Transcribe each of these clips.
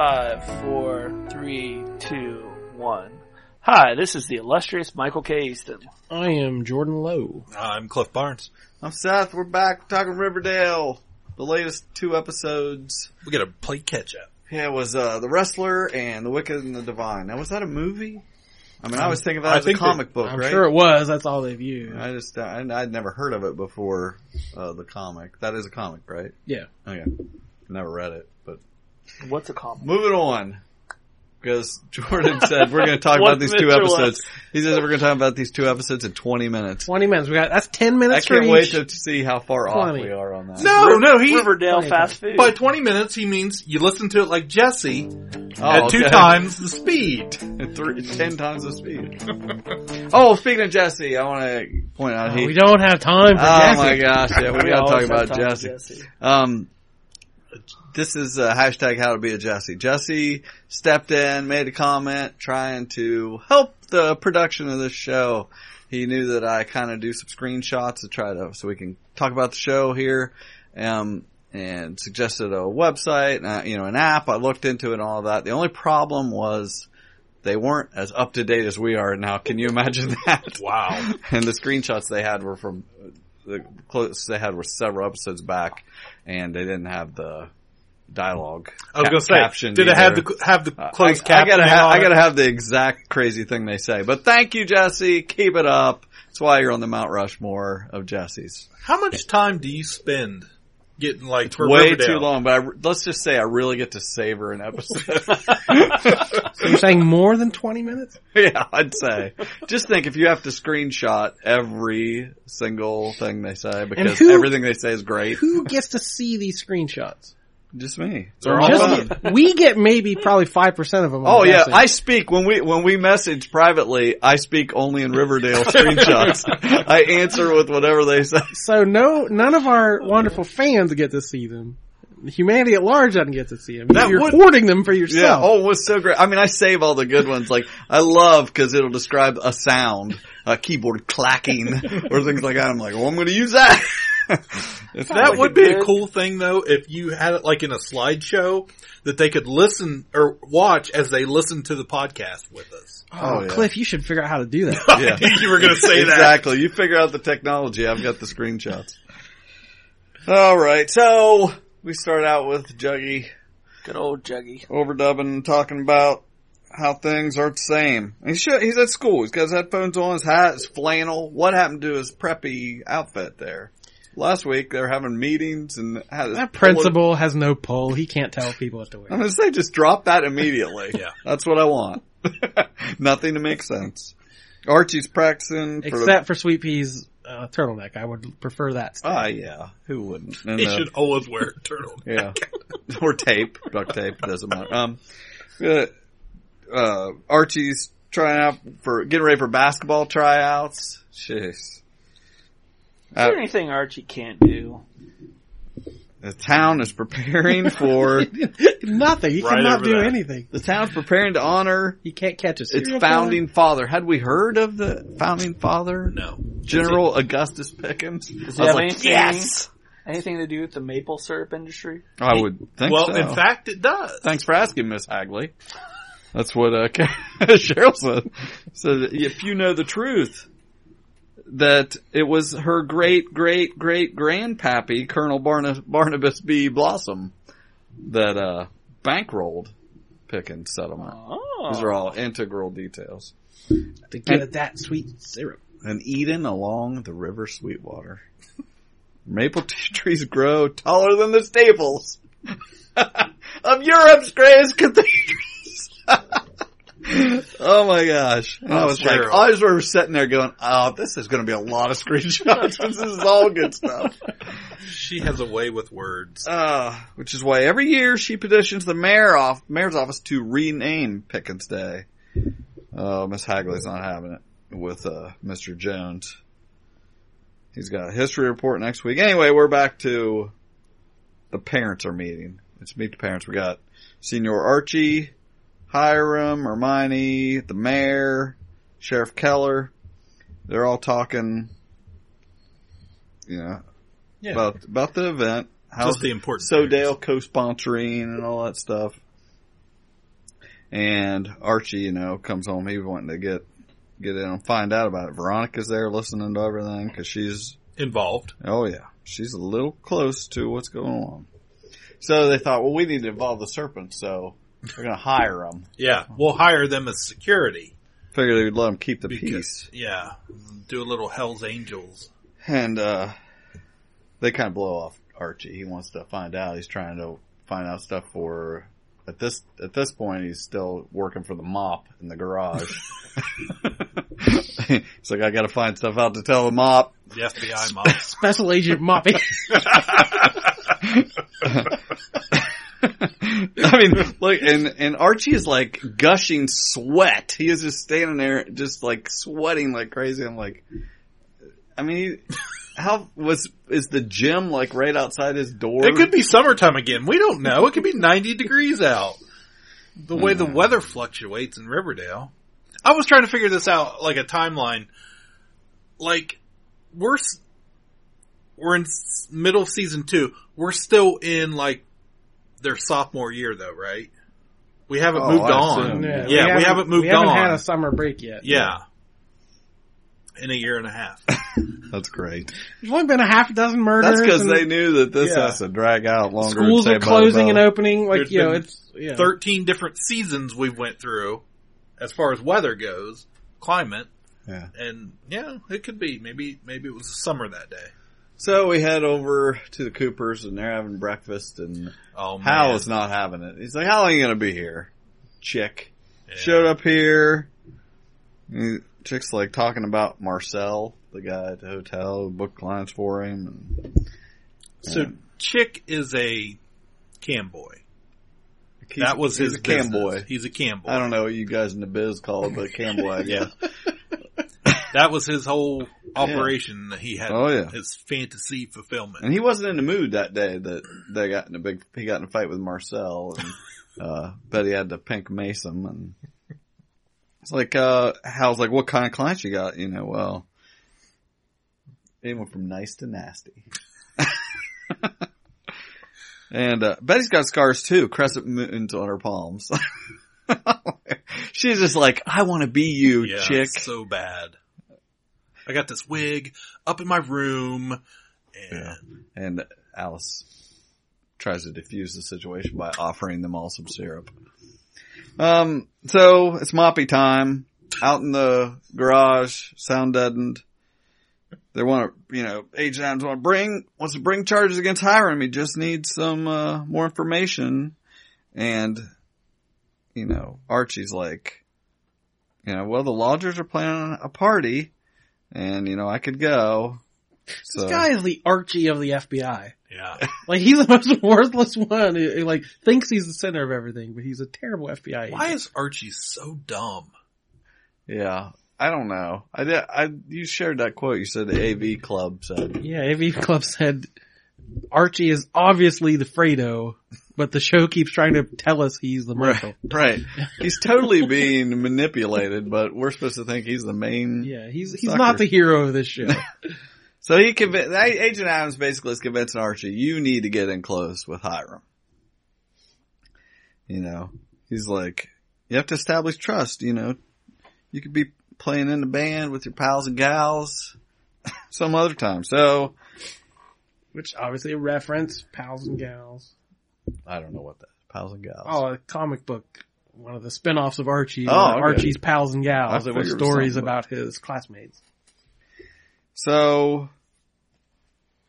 Five, four, three, two, one. Hi, this is the illustrious Michael K. Easton. I am Jordan Lowe. I'm Cliff Barnes. I'm Seth. We're back talking Riverdale. The latest two episodes. We gotta play catch up. Yeah, it was uh, the Wrestler and the Wicked and the Divine. Now, was that a movie? I mean, I was thinking of that I as a comic that- book, I'm right? sure it was. That's all they've used. I just I, I'd never heard of it before uh, the comic. That is a comic, right? Yeah. Okay, never read it, but What's a comic? moving on. Because Jordan said we're going to talk about these two episodes. He says we're going to talk about these two episodes in 20 minutes. 20 minutes. We got, that's 10 minutes. I minutes can't for wait each. to see how far off 20. we are on that. No, no, he Riverdale fast food. by 20 minutes he means you listen to it like Jesse Oh, at two okay. times the speed. Three, ten times the speed. oh, speaking of Jesse, I want to point out Oh, he. we don't have time for oh Jesse. my gosh, yeah, we, We gotta talk about Jesse. Jesse. Um, this is uh, hashtag how to be a Jesse. Jesse stepped in, made a comment, trying to help the production of this show. He knew that I kind of do some screenshots to try to, so we can talk about the show here. Um, and suggested a website, uh, you know, an app. I looked into it and all of that. The only problem was they weren't as up to date as we are now. Can you imagine that? Wow. and the screenshots they had were from the closest they had were several episodes back, and they didn't have the dialogue. I was cap- gonna say, caption did it have either. the have the Uh, closed I, I caption? gotta, ha- I gotta have the exact crazy thing they say. But thank you, Jesse. Keep it up. That's why you're on the Mount Rushmore of Jesse's. How much time do you spend getting like for Way Riverdale? too long, but I, let's just say I really get to savor an episode. So you're saying more than 20 minutes? yeah, I'd say. Just think if you have to screenshot every single thing they say because who- everything they say is great. Who gets to see these screenshots? Just me. They're all Just- fun. we get maybe probably 5% of them. Oh yeah. I speak when we when we message privately. I speak only in Riverdale screenshots. I answer with whatever they say. So no, none of our wonderful fans get to see them. Humanity at large doesn't get to see them. That You're would- hoarding them for Yeah. yourself. Oh, it was so great. I mean, I save all the good ones. Like I love because it'll describe a sound, a keyboard clacking, or things like that. I'm like, well, I'm going to use that. If That like would it be a cool thing though if you had it like in a slideshow that they could listen or watch as they listen to the podcast with us. Oh, Oh, yeah. Cliff, you should figure out how to do that. Yeah. you were gonna say that. exactly. You figure out the technology. I've got the screenshots. All right. So we start out with Juggy Good old Juggy. overdubbing and talking about how things aren't the same. He should, he's at school. He's got his headphones on, his hat, his flannel. What happened to his preppy outfit there? Last week they were having meetings and had That principal has no pull. He can't tell people what to wear. I'm gonna say just drop that immediately. Yeah. That's what I want. Nothing to make sense. Archie's practicing for the Except for Sweet Pea's uh, turtleneck. I would prefer that. style. Ah, yeah. Who wouldn't? And, He uh, should always wear a turtle. yeah. or tape, duct tape, doesn't matter. Um, uh, uh, Archie's trying out for getting ready for basketball tryouts. Jeez. Is Uh, there anything Archie can't do? the town is preparing for Nothing. He Right cannot over do that. anything. the town's preparing to honor He can't catch a its serial founding father. Had we heard of the founding father? No. General Augustus Pickens. Does I he was have like, anything, yes. anything to do with the maple syrup industry? I would think well, so. in fact, it does. Thanks for asking, Miss Hagley. That's what uh, Cheryl said. So if you know the truth, that it was her great great great grandpappy, Colonel Barna- Barnabas B. Blossom, that uh, bankrolled Pickens settlement. Oh. These are all integral details. To get at that sweet syrup. And Eden along the River Sweetwater. Maple t- trees grow taller than the staples of Europe's greatest cathedrals. oh my gosh. And I Oh, was like, Cheryl. I was sort of sitting there going, oh, this is going to be a lot of screenshots. this is all good stuff. She has a way with words. Uh, which is why every year she petitions the mayor off, mayor's office to rename Pickens Day. Uh, Miss Hagley's not having it with, uh, Mr. Jones. He's got a history report next week. Anyway, we're back to the parents are meeting. It's meet the parents. We got Senior Archie, Hiram, Hermione, the mayor, Sheriff Keller. They're all talking, you know, Yeah. about, about the event. How's Just the important So. Dale co-sponsoring and all that stuff. And Archie, you know, comes home. He was wanting to get, get in and find out about it. Veronica's there listening to everything because she's involved. Oh yeah, she's a little close to what's going on. So they thought, well, we need to involve the serpent, so we're going to hire them. Yeah, we'll hire them as security. Figured they would let them keep the Because, peace, yeah, do a little Hell's Angels. and uh they kind of blow off Archie. He wants to find out. He's trying to find out stuff for. At this at this point, he's still working for the mop in the garage. he's like, I got to find stuff out to tell the mop. The FBI mop, Special Agent Moppy. I mean, look, and and Archie is like gushing sweat. He is just standing there, just like sweating like crazy. I'm like, I mean, how was is the gym like right outside his door? It could be summertime again. We don't know. It could be 90 degrees out. The way the hmm. weather fluctuates in Riverdale. I was trying to figure this out, like a timeline. Like, we're, we're in middle of season two. We're still in like their sophomore year though, right? We haven't Oh, moved I on. assume. Yeah, we haven't, moved on. we haven't on. had a summer break yet. yeah. In a year and a half. That's great. There's only been a half dozen murders. That's because they knew that this Yeah. has to drag out longer. schools are Saved by the closing and opening. Like There's you know, it's yeah. 13 different seasons we went through as far as weather goes, climate. Yeah. And yeah, it could be. Maybe, maybe it was summer that day. So we head over to the Coopers and they're having breakfast and Oh man. Hal is not having it. He's like, how long are you going to be here? Chick. Yeah. Showed up here. And Chick's like talking about Marcel, the guy at the hotel booked clients for him. And So Chick is a cam boy. he's- that was his a cam boy. He's a cam boy. I don't know what you guys in the biz call it, but cam boy, I guess. That was his whole operation. that He had Oh, yeah. his fantasy fulfillment. And he wasn't in the mood that day that they got in a big, he got in a fight with Marcel and, uh, Betty had to pink mace him and it's like, uh, Hal's like, what kind of clients you got? You know, well, they went from nice to nasty. and, uh, Betty's got scars too, crescent moons on her palms. She's just like, I want to be you, yeah, chick. so bad. I got this wig up in my room, and Yeah. And Alice tries to defuse the situation by offering them all some syrup. Um, so it's moppy time. Out in the garage, sound deadened. They want to, you know, Adams want to bring, wants to bring charges against Hiram. He just needs some, uh, more information. And, you know, Archie's like, you know, well, the lodgers are planning a party and, you know, I could go. So, This guy is the Archie of the FBI. yeah, Like he's the most worthless one. He, he, like thinks he's the center of everything, but he's a terrible FBI. why agent. is Archie so dumb? Yeah, I don't know. I did. I you shared that quote. You said the AV Club said. Yeah, AV Club said Archie is obviously the Fredo, but the show keeps trying to tell us he's the Michael. Right. He's totally being manipulated, but we're supposed to think he's the main. Yeah, he's he's Sucker. not the hero of this show. So he convinced Agent Adams basically is convincing Archie, you need to get in close with Hiram. You know, he's like, you have to establish trust. You know, you could be playing in the band with your pals and gals some other time. So Which obviously a reference, pals and gals. I don't know what that is. Pals and gals. Oh, a comic book, one of the spin-offs of Archie. Oh, okay. Archie's pals and gals it was stories about his classmates. So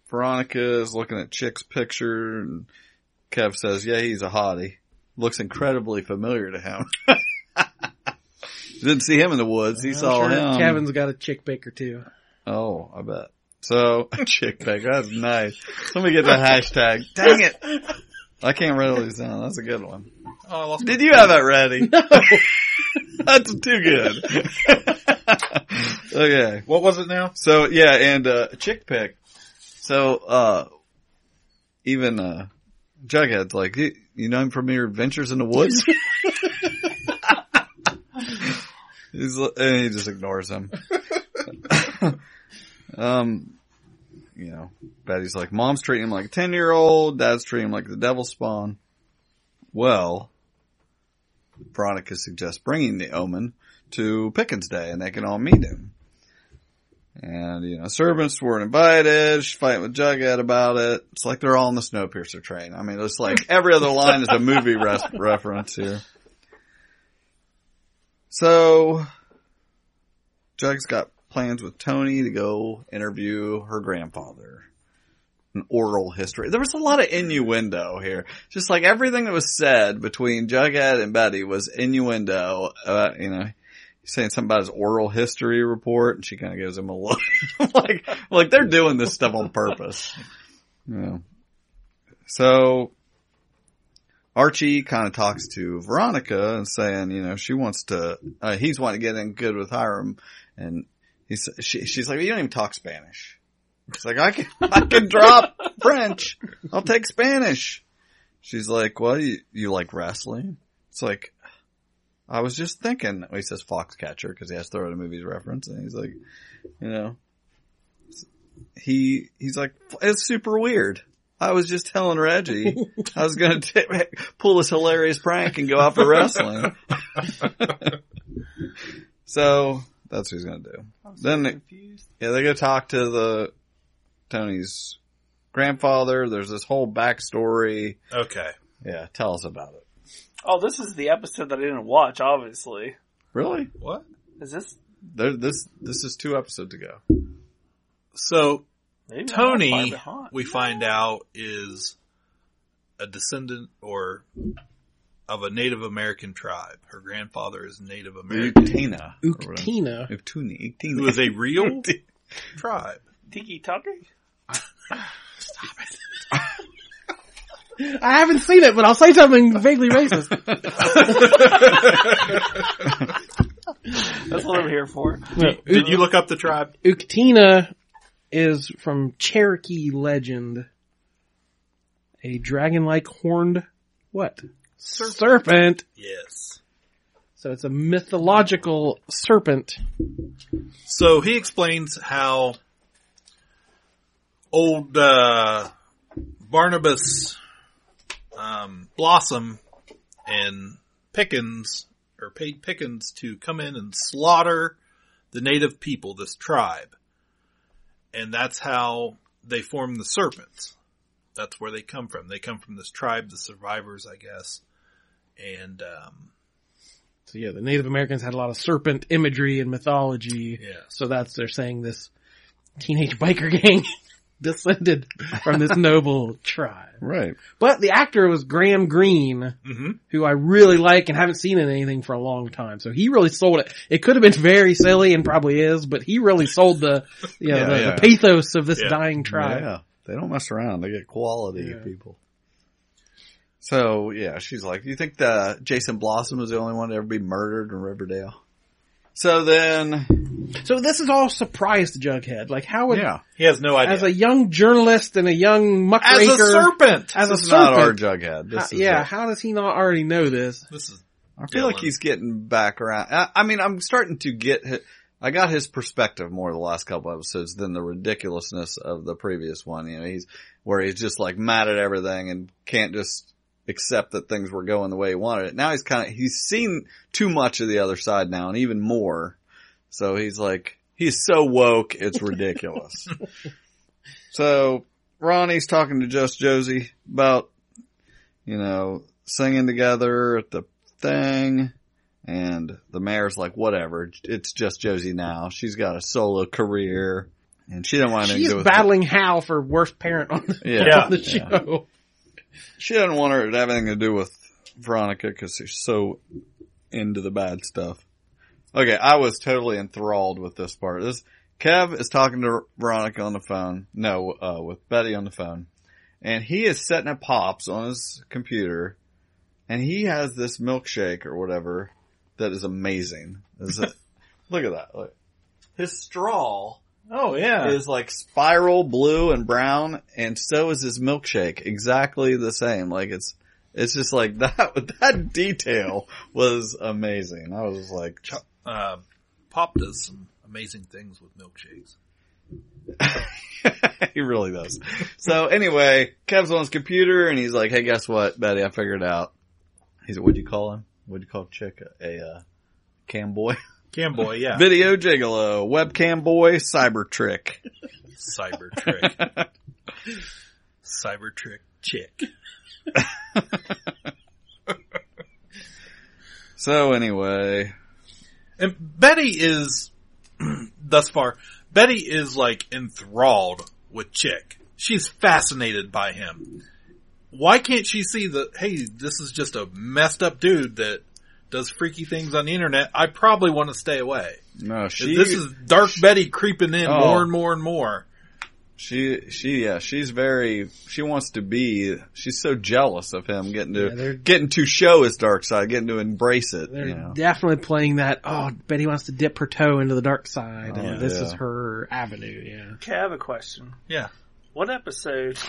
Veronica is looking at Chick's picture and Kev says, yeah, he's a hottie. Looks incredibly familiar to him. Didn't see him in the woods. He I'm saw sure him. Kevin's got a chick baker too. Oh, I bet. So, chick pick. That's nice. Somebody get the hashtag. Dang it. I can't write all these down. That's a good one. Oh, I lost Did you have that ready? That's too good. okay. What was it now? So yeah, and uh chick pick. So uh even uh Jughead's like, you, you know him from your adventures in the woods? He's li- and he just ignores him. um you know, Betty's like, mom's treating him like a 10 year old, dad's treating him like the devil spawn. Well, Veronica suggests bringing the omen to Pickens Day and they can all meet him. And, you know, serpents weren't invited. She's fighting with Jughead about it. It's like they're all on the Snowpiercer train. I mean, it's like every other line is a movie res- reference here. So, Jug's got plans with Toni to go interview her grandfather. An oral history. There was a lot of innuendo here. Just like everything that was said between Jughead and Betty was innuendo. Uh, you know, saying something about his oral history report, and she kind of gives him a look. like, like they're doing this stuff on purpose. Yeah. So Archie kind of talks to Veronica and saying, you know, she wants to. Uh, he's wanting to get in good with Hiram, and he's she, she's like, you don't even talk Spanish. It's like I can I can drop French. I'll take Spanish. She's like, well, you, you like wrestling? It's like, I was just thinking. Well, he says Foxcatcher because he has to throw in a movie's reference, and he's like, you know, he he's like, it's super weird. I was just telling Reggie I was going to pull this hilarious prank and go out for wrestling. so that's what he's going to do. Then they, yeah, they go talk to the Toni's grandfather. There's this whole backstory. Okay. Yeah, tell us about it. Oh, this is the episode that I didn't watch. Obviously, Really? What? is this? There, this this is two episodes ago. So Maybe Tony, far behind. we find out, is a descendant or of a Native American tribe. Her grandfather is Native American, Uktena. Uktena. Uktuni. who is a real tribe. Tiki Tucker. Stop it! I haven't seen it, but I'll say something vaguely racist. That's what I'm here for. Did you look up the tribe? Uktena is from Cherokee legend. A dragon-like horned what? Serpent. Yes. So it's a mythological serpent. So he explains how old uh, Barnabas um, Blossom and Pickens, or paid Pickens to come in and slaughter the native people, this tribe. And that's how they form the serpents. That's where they come from. They come from this tribe, the survivors, I guess. And, um, So yeah, the Native Americans had a lot of serpent imagery and mythology. Yes. So that's, they're saying this teenage biker gang descended from this noble tribe. Right. But the actor was Graham Greene, hmm who I really like and haven't seen in anything for a long time. So he really sold it. It could have been very silly and probably is, but he really sold the, you know, Yeah, the, yeah. the pathos of this Yeah. dying tribe. Yeah. They don't mess around. They get quality Yeah. people. So yeah, she's like, do "You think that Jason Blossom was the only one to ever be murdered in Riverdale?" So then, So this is all surprise to Jughead. Like how would, yeah, He has no idea. as a young journalist and a young muckraker As a serpent! as a this is not our Jughead. This how- is yeah, a- how does he not already know this? This is I feel like he's getting back around. I, I mean, I'm starting to get. His, I got his perspective more the last couple episodes than the ridiculousness of the previous one. You know, he's where he's just like mad at everything and can't just accept that things were going the way he wanted it. Now he's kind of he's seen too much of the other side now, and even more. So he's like he's so woke, it's ridiculous. so Ronnie's talking to Just Josie about you know singing together at the thing. And the mayor's like, whatever, it's just Josie now. She's got a solo career and she didn't want anything She's to do with battling Hal for worst parent on the, Yeah. on the Yeah. She doesn't want her to have anything to do with Veronica because she's so into the bad stuff. Okay, I was totally enthralled with this part. This Kev is talking to Veronica on the phone. No, uh, with Betty on the phone, and he is setting up Pops on his computer, and he has this milkshake or whatever that is amazing. Is it, look at that. Look. His straw Oh yeah. is like spiral blue and brown, and so is his milkshake. Exactly the same. Like it's, it's just like that. That detail was amazing. I was like, uh, Pop does some amazing things with milkshakes. he really does. So anyway, Kev's on his computer and he's like, "Hey, guess what, Betty? I figured it out." He's, what'd you call him? What'd you call Chick? A, uh, cam boy? Camboy, yeah. Video gigolo, webcam boy, cyber trick. Cyber trick. Cyber trick chick. So anyway, And Betty is, thus far, Betty is like enthralled with Chick. She's fascinated by him. Why can't she see that, hey, this is just a messed up dude that does freaky things on the internet. I probably want to stay away. no, she, this is Dark Betty creeping in Oh. more and more and more. she, she, yeah, she's very, she wants to be, she's so jealous of him getting to, Yeah, getting to show his dark side, getting to embrace it, They're you know. definitely playing that. Oh, Betty wants to dip her toe into the dark side, oh, and Oh, this yeah. is her avenue. Yeah. Okay, I have a question. Yeah. What episode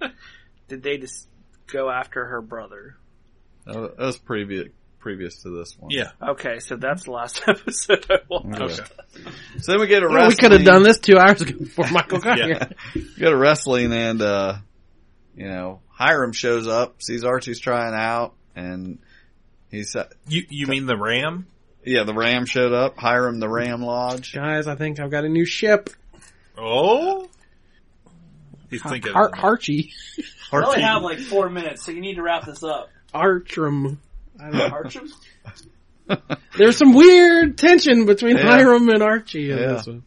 did they just go after her brother? That was previous, previous to this one. Yeah. Okay, so that's the last episode I watched. Okay. So then we get a Well, wrestling. we could have done this two hours ago before Michael got Yeah. here. We go to wrestling and, uh, you know, Hiram shows up, sees Archie's trying out, and he's, uh, You, you mean the Ram? yeah, the Ram showed up, Hiram the Ram Lodge. Guys, I think I've got a new ship. Oh? He's thinking. Har- Archie. I only have like four minutes, so you need to wrap this up. Archram. I don't know. Archum? There's some weird tension between Yeah. Hiram and Archie in Yeah. this one.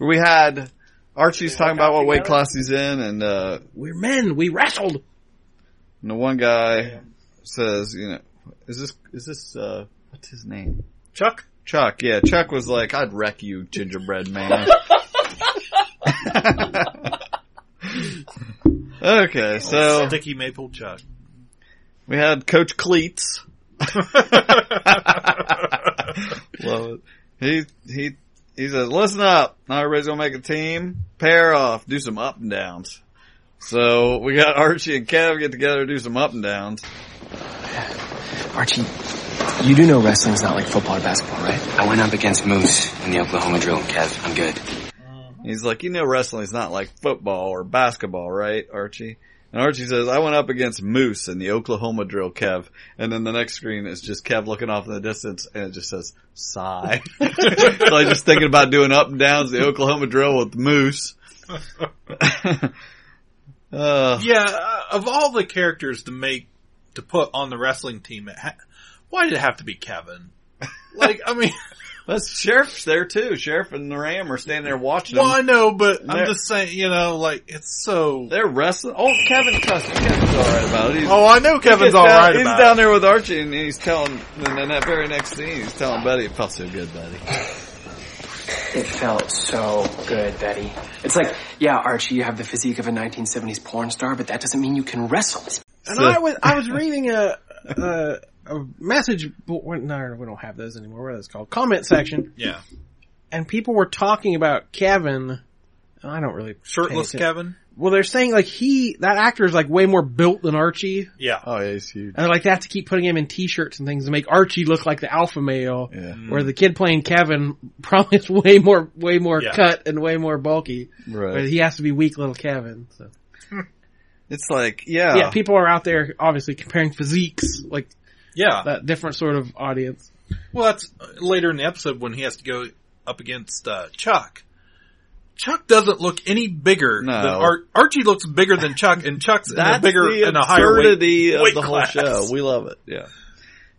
We had Archie's They talking about what weight class he's in, and, uh, We're men. We wrestled. and the one guy says, you know, is this, is this, uh, what's his name? Chuck? Chuck, yeah, Chuck was like, I'd wreck you, gingerbread man. okay, so Sticky Maple Chuck. we had Coach Cleats. Love it. He, he, he says, listen up. Now everybody's gonna make a team, pair off, do some up and downs. So we got Archie and Kev get together to do some up and downs. Archie, you do know wrestling's not like football or basketball, right? I went up against Moose in the Oklahoma drill, Kev. I'm good. He's like, you know, wrestling's not like football or basketball, right, Archie? And Archie says, I went up against Moose in the Oklahoma drill, Kev. And then the next screen is just Kev looking off in the distance and it just says, sigh. so I just thinking about doing up and downs the Oklahoma drill with Moose. uh, Yeah, uh, of all the characters to make, to put on the wrestling team, ha- why did it have to be Kevin? Like, I mean, that's Sheriff's there too. Sheriff and the Ram are standing there watching well, them. I know, but I'm just saying, you know, like, it's so, They're wrestling. Oh, Kevin Custer. Kevin's alright about it. He's, oh, I know Kevin's He's down- alright He's about down there with Archie, and he's telling. And then that very next scene, he's telling Betty, "It felt so good, Betty." It felt so good, Betty. It's like, yeah, Archie, you have the physique of a 1970s porn star, but that doesn't mean you can wrestle. And So- I was I was reading a a, a message. bo- No, we don't have those anymore. What is it called? Comment section, Yeah. and people were talking about Kevin. I don't really Shirtless. Kevin? Well, they're saying like he that actor is like way more built than Archie, Yeah. Oh, yeah, he's huge. and they're like they have to keep putting him in t-shirts and things to make Archie look like the alpha male. Yeah, mm-hmm. Where the kid playing Kevin probably is way more way more Yeah. cut and way more bulky, but right. he has to be weak little Kevin. So. It's like, yeah, Yeah, people are out there obviously comparing physiques, like Yeah. that different sort of audience. Well, that's later in the episode when he has to go up against uh, Chuck. Chuck doesn't look any bigger No. than Ar- Archie looks bigger than Chuck, and Chuck's in a bigger the and a higher weight. absurdity of weight the class. whole show. We love it. Yeah.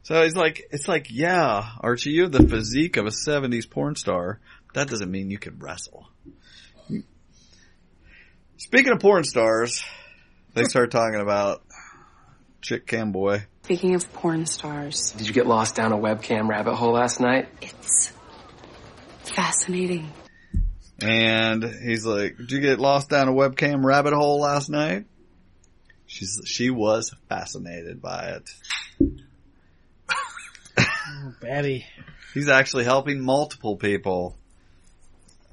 So he's like, it's like, yeah, Archie, you have the physique of a '70s porn star. That doesn't mean you can wrestle. Speaking of porn stars, they start talking about Chick Camboy. Speaking of porn stars, Did you get lost down a webcam rabbit hole last night? it's fascinating. And he's like, "Did you get lost down a webcam rabbit hole last night?" She's she was fascinated by it. Betty. He's actually helping multiple people.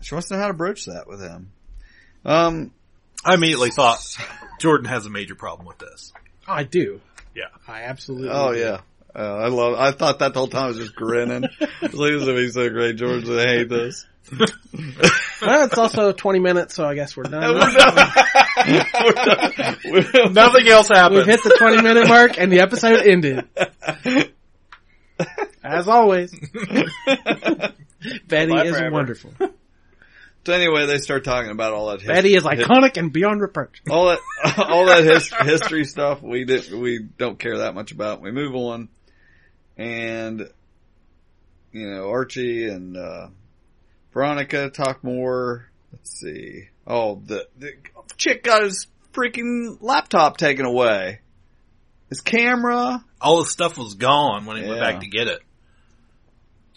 She wants to know how to broach that with him. Um, I immediately thought Jordan has a major problem with this. I do. Yeah. I absolutely. oh do. yeah. Uh, I love, I thought that the whole time I was just grinning. It's like, this is gonna be so great, George. I hate this. Well, it's also 20 minutes, so I guess we're done. Nothing else happened. We've hit the 20 minute mark and the episode ended. As always. Betty Bye is forever. wonderful. So anyway, they start talking about all that. History. Betty is his- iconic and beyond reproach. all that all that his, history stuff we did we don't care that much about. We move on, and you know Archie and uh, Veronica talk more. Let's see. Oh, the the chick got his freaking laptop taken away. His camera. All the stuff was gone when he went back to get it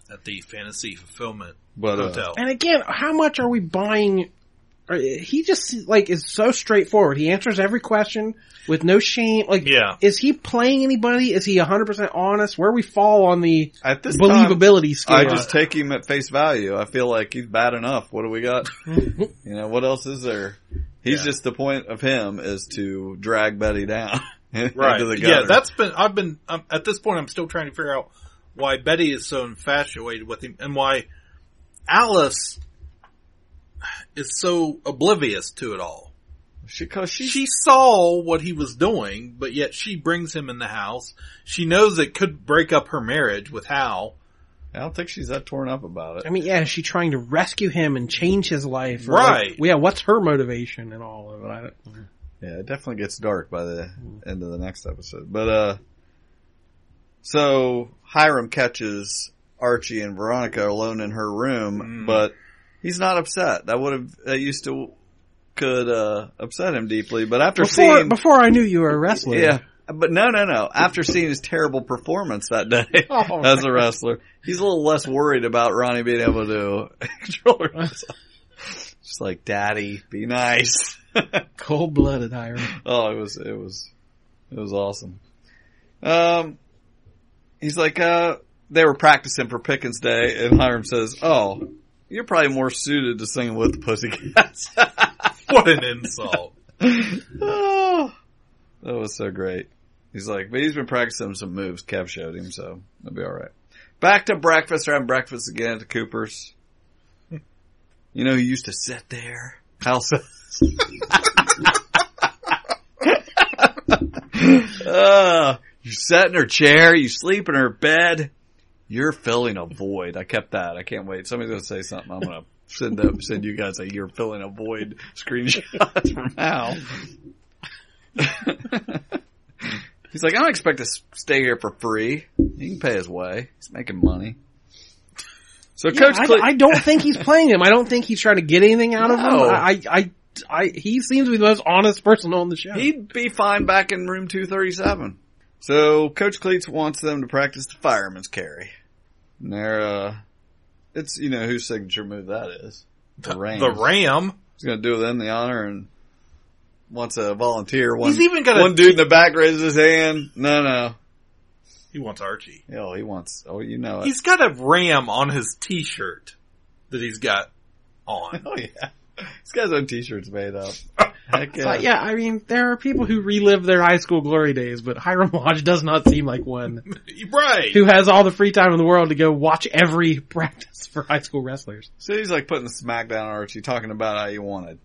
at the Fantasy Fulfillment But uh, And again, how much are we buying? He just like is so straightforward. He answers every question with no shame. Like, Yeah. is he playing anybody? Is he 100% honest? Where we fall on the at this time, believability scale? I just take him at face value. I feel like he's bad enough. What do we got? you know, what else is there? He's Yeah. just the point of him is to drag Betty down Right. into the yeah, that's been, I've been, um, at this point I'm still trying to figure out why Betty is so infatuated with him and why Alice is so oblivious to it all. she, cause she, She saw what he was doing, but yet she brings him in the house. She knows it could break up her marriage with Hal. I don't think she's that torn up about it. I mean, yeah, is she trying to rescue him and change his life? Or Right. Like, yeah, what's her motivation and all of it? I don't, Yeah, it definitely gets dark by the end of the next episode. But, uh, so Hiram catches Archie and Veronica alone in her room, Mm. but he's not upset. That would have, that used to, could, uh, upset him deeply. But after before, seeing, before I knew you were a wrestler. yeah, but no, no, no. After seeing his terrible performance that day Oh, as a wrestler, he's a little less worried about Ronnie being able to control herself. Just like, daddy, be nice. Cold blooded Hiram. Oh, it was it was it was awesome. Um, he's like, uh, they were practicing for Pickens Day, and Hiram says, "Oh, you're probably more suited to singing with the Pussycats." What an insult. oh, that was so great. He's like, but he's been practicing some moves. Kev showed him, so it'll be all right. Back to breakfast. Having breakfast again at the Coopers. You know who used to sit there? Hal says. uh, you sat in her chair, you sleep in her bed, you're filling a void. I kept that. I can't wait. Somebody's gonna say something. I'm gonna send up, send you guys a you're filling a void screenshot from Hal. He's like, I don't expect to stay here for free. He can pay his way. He's making money. So Yeah, Coach I, Cle- I don't think he's playing him. I don't think he's trying to get anything out of him. I, I, I, he seems to be the most honest person on the show. He'd be fine back in room 237. So Coach Cleats wants them to practice the fireman's carry. And they're, uh, it's, you know, whose signature move that is. The Ram. The Ram. He's gonna do them the honor and wants a volunteer. One, He's even got one dude in the back raises his hand. No, no. He wants Archie. Oh, he wants, oh, you know it. He's got a Ram on his t-shirt that he's got on. oh yeah. This guy's own t-shirts made up. Heck yeah. But yeah, I mean, there are people who relive their high school glory days, but Hiram Lodge does not seem like one right. who has all the free time in the world to go watch every practice for high school wrestlers. So he's like putting the smackdown on Archie, talking about how you want to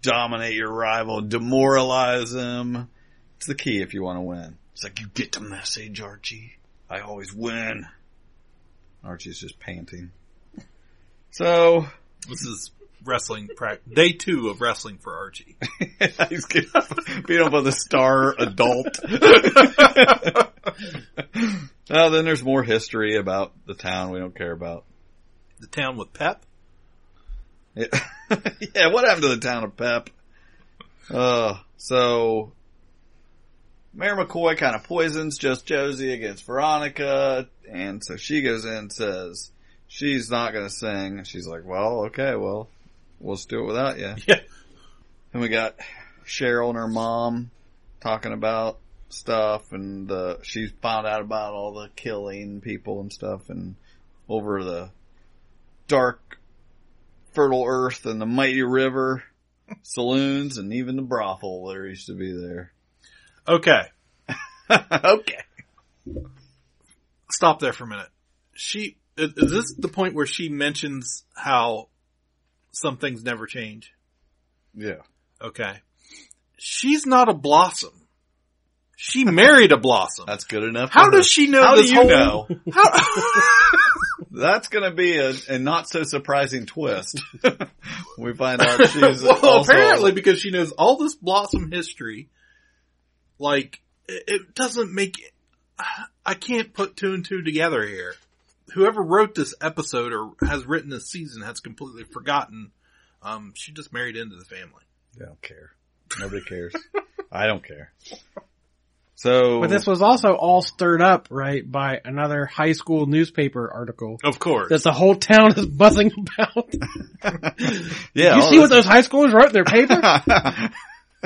dominate your rival, demoralize him. It's the key if you want to win. It's like, you get the message, Archie. I always win. Archie's just panting. So, This is wrestling practice. Day two of wrestling for Archie. he's getting beat up by the star adult. Well, then there's more history about the town we don't care about. The town with Pep. Yeah, yeah what happened to the town of Pep? Uh, so, Mayor McCoy kind of poisons just Josie against Veronica, and so she goes in and says she's not gonna sing. She's like, well, okay, well, we'll just do it without you. Yeah. And we got Cheryl and her mom talking about stuff and the, she found out about all the killing people and stuff and over the dark fertile earth and the mighty river saloons and even the brothel there used to be there. Okay. okay. Stop there for a minute. She, is is this the point where she mentions how some things never change? Yeah. Okay. She's not a blossom. She married a blossom. That's good enough. How does she know How do you whole- know? How, That's gonna be a, a not so surprising twist. we find out she's well, also apparently because she knows all this blossom history, like, it, it doesn't make, I can't put two and two together here. Whoever wrote this episode or has written this season has completely forgotten, um, she just married into the family. They don't care. Nobody cares. I don't care. So, But this was also all stirred up, right, by another high school newspaper article Of course. that the whole town is buzzing about. yeah, you see what those high schoolers wrote in their paper?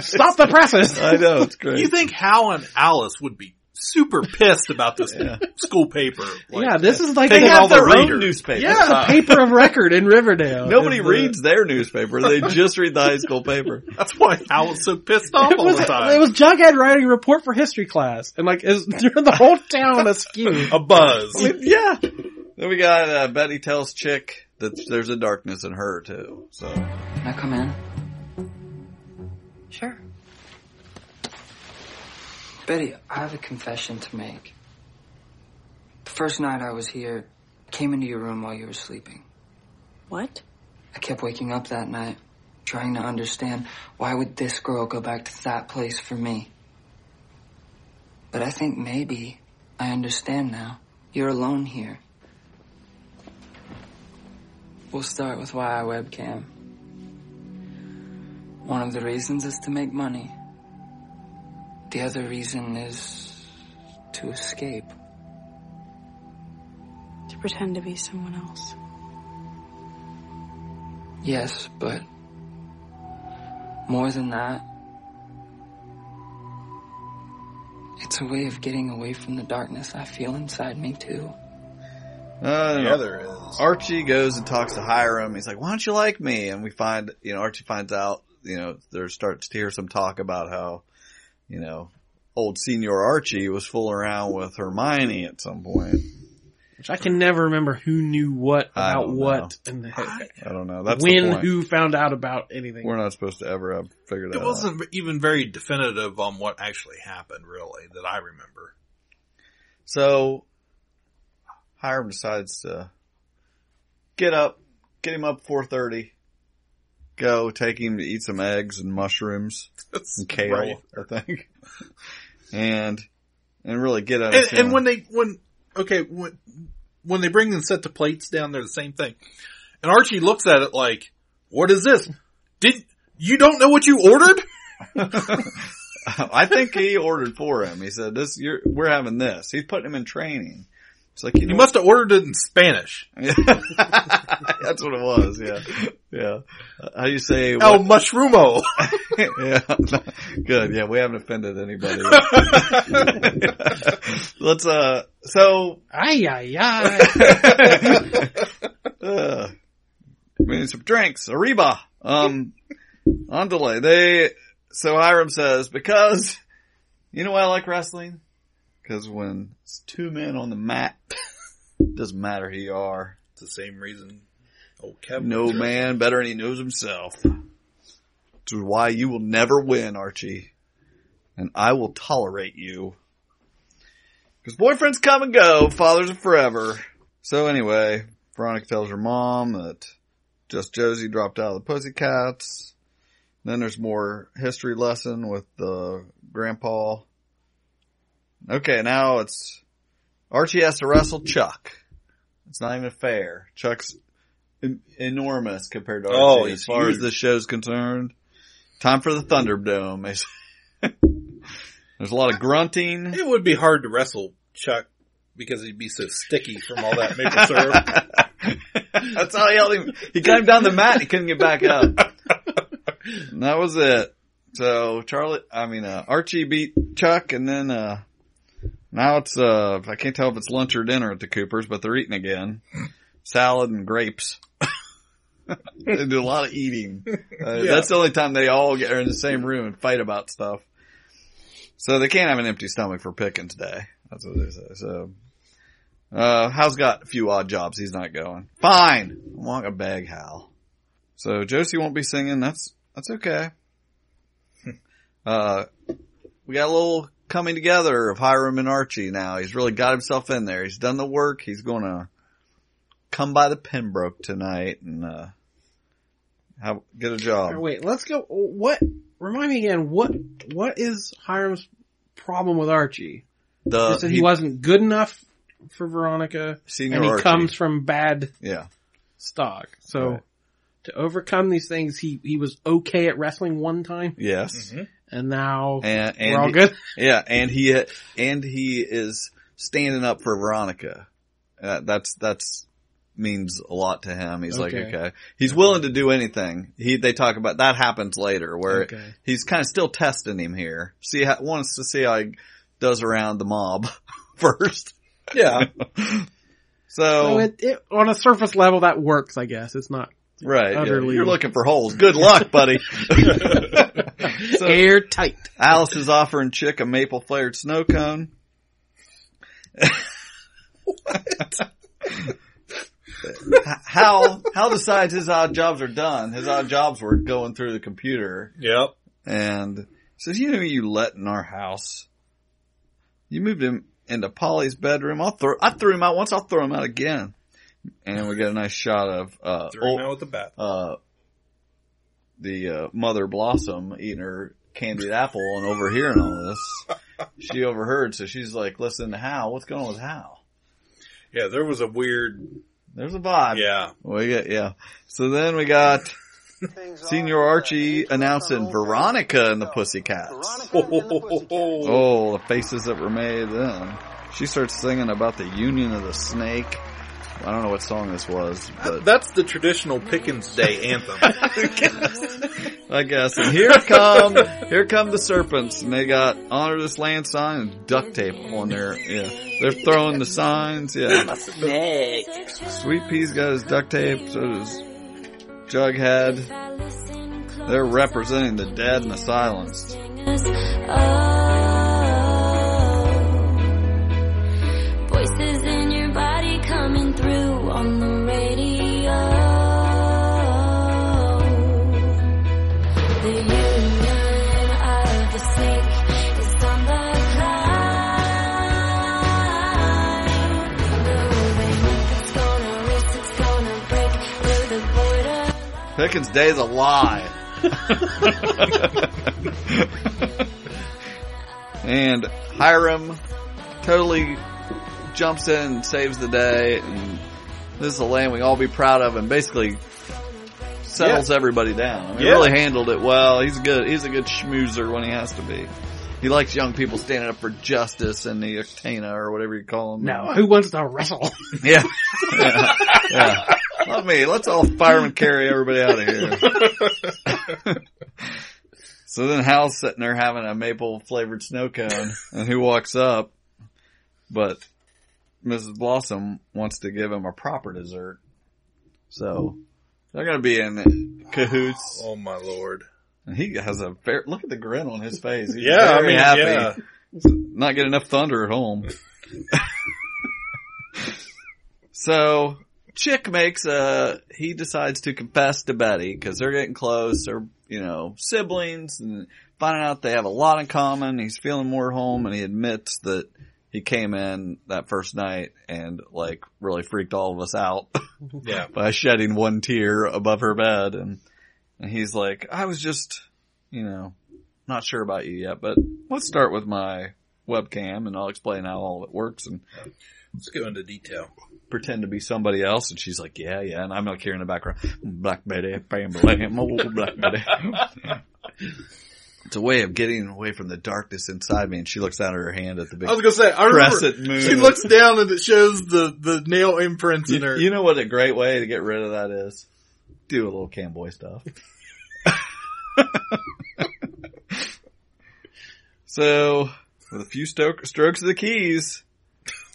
Stop the presses! I know it's great. you think Hal and Alice would be super pissed about this Yeah. school paper? Like, yeah, this is like they taking have all the their own newspaper. yeah, the paper of record in Riverdale. Nobody is the- reads their newspaper. They just read the high school paper. That's why Hal was so pissed off It all was, the time. it was Jughead writing a report for history class, and like, is the whole town askew. a buzz. I mean, yeah. Then we got uh, Betty tells Chick that there's a darkness in her too. So Can I come in? Sure. Betty, I have a confession to make. The first night I was here, I came into your room while you were sleeping. What? I kept waking up that night, trying to understand why would this girl go back to that place for me. But I think maybe I understand now. You're alone here. We'll start with why I webcam. One of the reasons is to make money. The other reason is to escape. To pretend to be someone else. Yes, but more than that, it's a way of getting away from the darkness I feel inside me too. uh, yeah, there is. Archie goes and talks to Hiram. He's like, "Why don't you like me?" And we find, you know, Archie finds out, you know, there starts to hear some talk about how, you know, old senior Archie was fooling around with Hermione at some point. Which I can never remember who knew what about what and the, I don't know. That's when who found out about anything. We're not supposed to ever have figured that It out. It wasn't even very definitive on what actually happened, really, that I remember. So Hiram decides to get up, get him up four thirty, go take him to eat some eggs and mushrooms and kale, Right. I think, and and really get out. And, and when they when okay when when they bring and set the plates down, they're the same thing. And Archie looks at it like, "What is this? Did you don't know what you ordered?" I think he ordered for him. He said, "This, you're, we're having this." He's putting him in training. It's like you, You know, must have ordered it in Spanish. That's what it was. Yeah, yeah. Uh, How do you say? El what- mushrumo. yeah, good. Yeah, we haven't offended anybody. Let's. uh So, Ay, ay, ay. uh, we need some drinks. Arriba. Um, on delay. They. So Hiram says because you know why I like wrestling? Because when it's two men on the mat, doesn't matter who you are. It's the same reason. Old Kevin. No man better than he knows himself. Which is why you will never win, Archie. And I will tolerate you. Because boyfriends come and go, fathers are forever. So anyway, Veronica tells her mom that just Josie dropped out of the Pussycats. Then there's more history lesson with the grandpa. Okay, now it's Archie has to wrestle Chuck. It's not even fair. Chuck's en- enormous compared to Archie Oh, as far as huge. this show's concerned. Time for the Thunderdome. There's a lot of grunting. It would be hard to wrestle Chuck because he'd be so sticky from all that maple syrup. That's how he held him. He got him down the mat. and He couldn't get back up. And that was it. So Charlie, I mean, uh, Archie beat Chuck and then, uh, now it's, uh, I can't tell if it's lunch or dinner at the Coopers, but they're eating again. Salad and grapes. they do a lot of eating. Uh, That's the only time they all get are in the same room and fight about stuff. So they can't have an empty stomach for Pickens Day. That's what they say. So, uh, Hal's got a few odd jobs. He's not going. Fine. I want a bag, Hal. So Josie won't be singing. That's, that's okay. uh, we got a little coming together of Hiram and Archie now. He's really got himself in there. He's done the work. He's gonna come by the Pembrooke tonight and, uh, have, get a job. Alright, Wait, let's go. What? Remind me again. What? What is Hiram's problem with Archie? The, he said he, wasn't good enough for Veronica, Senior and he Archie. comes from bad yeah. stock. So Right. to overcome these things, he he was okay at wrestling one time, Yes. And now And, and we're all he- good. Yeah, and he and he is standing up for Veronica. Uh, that's that's means a lot to him. He's like, Okay. okay, he's willing to do anything. He they talk about that happens later where Okay. he's kind of still testing him here. See how wants to see how he does around the mob first. Yeah. So, So it, it on a surface level that works, I guess. It's not right, yeah, utterly- you're looking for holes. Good luck, buddy. so, airtight. Alice is offering Chick a maple flavored snow cone. Hal Hal decides his odd jobs are done. His odd jobs were going through the computer Yep. and says, "You know who you let in our house? You moved him into Polly's bedroom. I'll throw I threw him out once. I'll throw him out again." And we get a nice shot of uh, old- out with the bat. uh, the uh, mother blossom eating her candied apple and overhearing all this. She overheard, so she's like, "Listen to Hal. What's going on with Hal?" Yeah, there was a weird. There's a vibe. Yeah. we get yeah. So then we got Senior Archie announcing Veronica and the Pussycats. Oh, the faces that were made then. She starts singing about the union of the snake. I don't know what song this was, but uh, That's the traditional Pickens Day anthem. I guess. And here come, here come the serpents, and they got honor this land sign and duct tape on there. Yeah, they're throwing the signs. Yeah, Sweet Pea's got his duct tape. So does Jughead. They're representing the dead and the silenced. Voices Pickens Day is a lie. and Hiram totally jumps in and saves the day. And this is a land we all be proud of and basically settles everybody down. I mean, He Yeah. really handled it well. He's a good, he's a good schmoozer when he has to be. He likes young people standing up for justice and the Uktena or whatever you call them. Now, who wants to wrestle? Yeah. yeah. yeah. Let me, let's all firemen carry everybody out of here. so then Hal's sitting there having a maple flavored snow cone and who walks up? But Mrs. Blossom wants to give him a proper dessert. So they're going to be in cahoots. oh my lord. And he has a fair, look at the grin on his face. He's Yeah, I mean, happy. yeah. Not getting enough thunder at home. so, Chick makes a, he decides to confess to Betty because they're getting close. They're, you know, siblings and finding out they have a lot in common. He's feeling more home and he admits that he came in that first night and like really freaked all of us out Yeah. by shedding one tear above her bed and, and he's like, I was just, you know, not sure about you yet, but let's start with my webcam and I'll explain how all it works and Let's go into detail. pretend to be somebody else. And she's like, yeah, yeah. And I'm like here in the background, Black Betty, bam, bam, oh, Black Betty. it's a way of getting away from the darkness inside me. And she looks down at her hand at the big I was gonna say, I remember moon. she looks down and it shows the, the nail imprints in her. you know what a great way to get rid of that is? Do a little camboy stuff. So, with a few sto- strokes of the keys,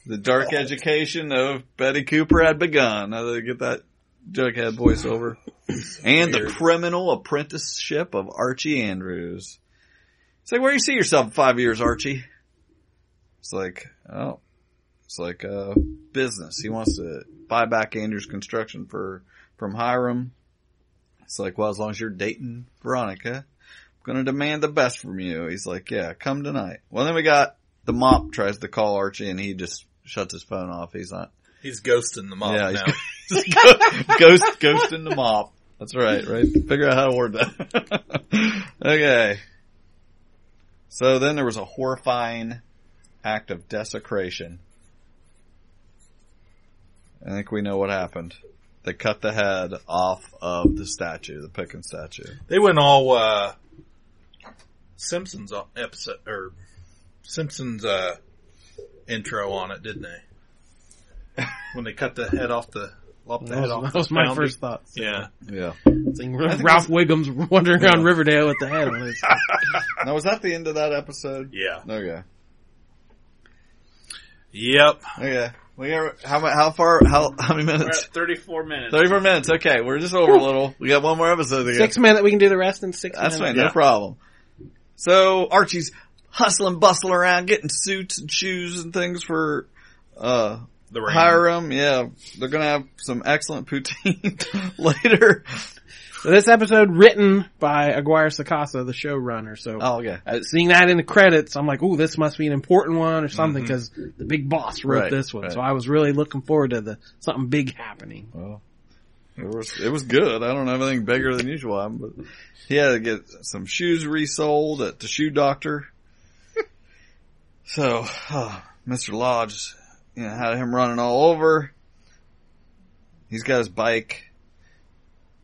the dark education of Betty Cooper had begun. Now they get that Jughead voiceover. and the criminal apprenticeship of Archie Andrews. It's like, where do you see yourself in five years, Archie? It's like, oh, it's like, uh, business. He wants to buy back Andrews Construction for, from Hiram. It's like, well, as long as you're dating Veronica, I'm gonna demand the best from you. He's like, yeah, come tonight. Well, then we got the mop tries to call Archie and he just shuts his phone off. He's not, He's ghosting the mom yeah, now. he's ghost, ghost in the mop. That's right, right? Figure out how to word that. okay. So then there was a horrifying act of desecration. I think we know what happened. They cut the head off of the statue, the Pickens statue. They went all uh, Simpsons episode or Simpsons uh, intro on it, didn't they? when they cut the head off the lopped the That head was, off. that was my founding. first thought. Yeah. Yeah. Seeing Ralph Wiggum's wandering around Riverdale with the head on his. Now was that the end of that episode? Yeah. Okay. Yep. Okay. We got, how, how far, how, how many We're minutes? at 34 minutes. 34 minutes. Okay. We're just over a little. We got one more episode to go. Six minutes. We can do the rest in six That's fine, minutes. no problem. So Archie's hustling, bustling around, getting suits and shoes and things for uh The ring. Hiram. Yeah, they're gonna have some excellent poutine later. So this episode written by Aguirre Sacasa, the showrunner. So Oh, okay. uh, seeing that in the credits, I'm like, oh, this must be an important one or something," because the big boss wrote Right, this one. right. So I was really looking forward to the something big happening. Well, it was it was good. I don't have anything bigger than usual, but he had to get some shoes resold at the shoe doctor. So, uh, Mr. Lodge, you know, had him running all over. He's got his bike.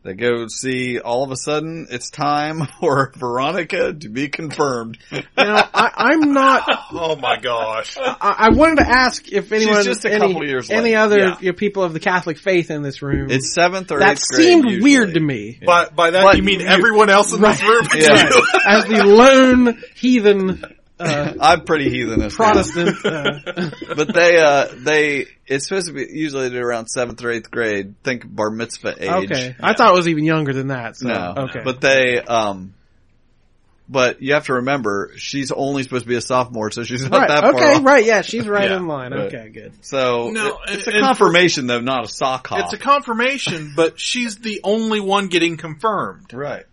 They go see. All of a sudden, it's time for Veronica to be confirmed. Now, I, I'm not. Oh my gosh. I, I wanted to ask if anyone, just a any, couple years any other Yeah. you know, people of the Catholic faith in this room. It's seventh or that eighth seemed usually. weird to me. By by that But you mean you- everyone else in this room Yeah. As the lone heathen uh, I'm pretty heathenish. Protestant. Uh, but they uh they it's supposed to be usually around seventh or eighth grade. Think bar mitzvah age. okay, I thought it was even younger than that. So, No. okay, But they um but you have to remember she's only supposed to be a sophomore, so she's not right, that far okay, off. right, yeah, she's right Yeah, in line. right. Okay, good. So No, it- it's a and confirmation though, not a sock hop. It's a confirmation, but she's the only one getting confirmed. right.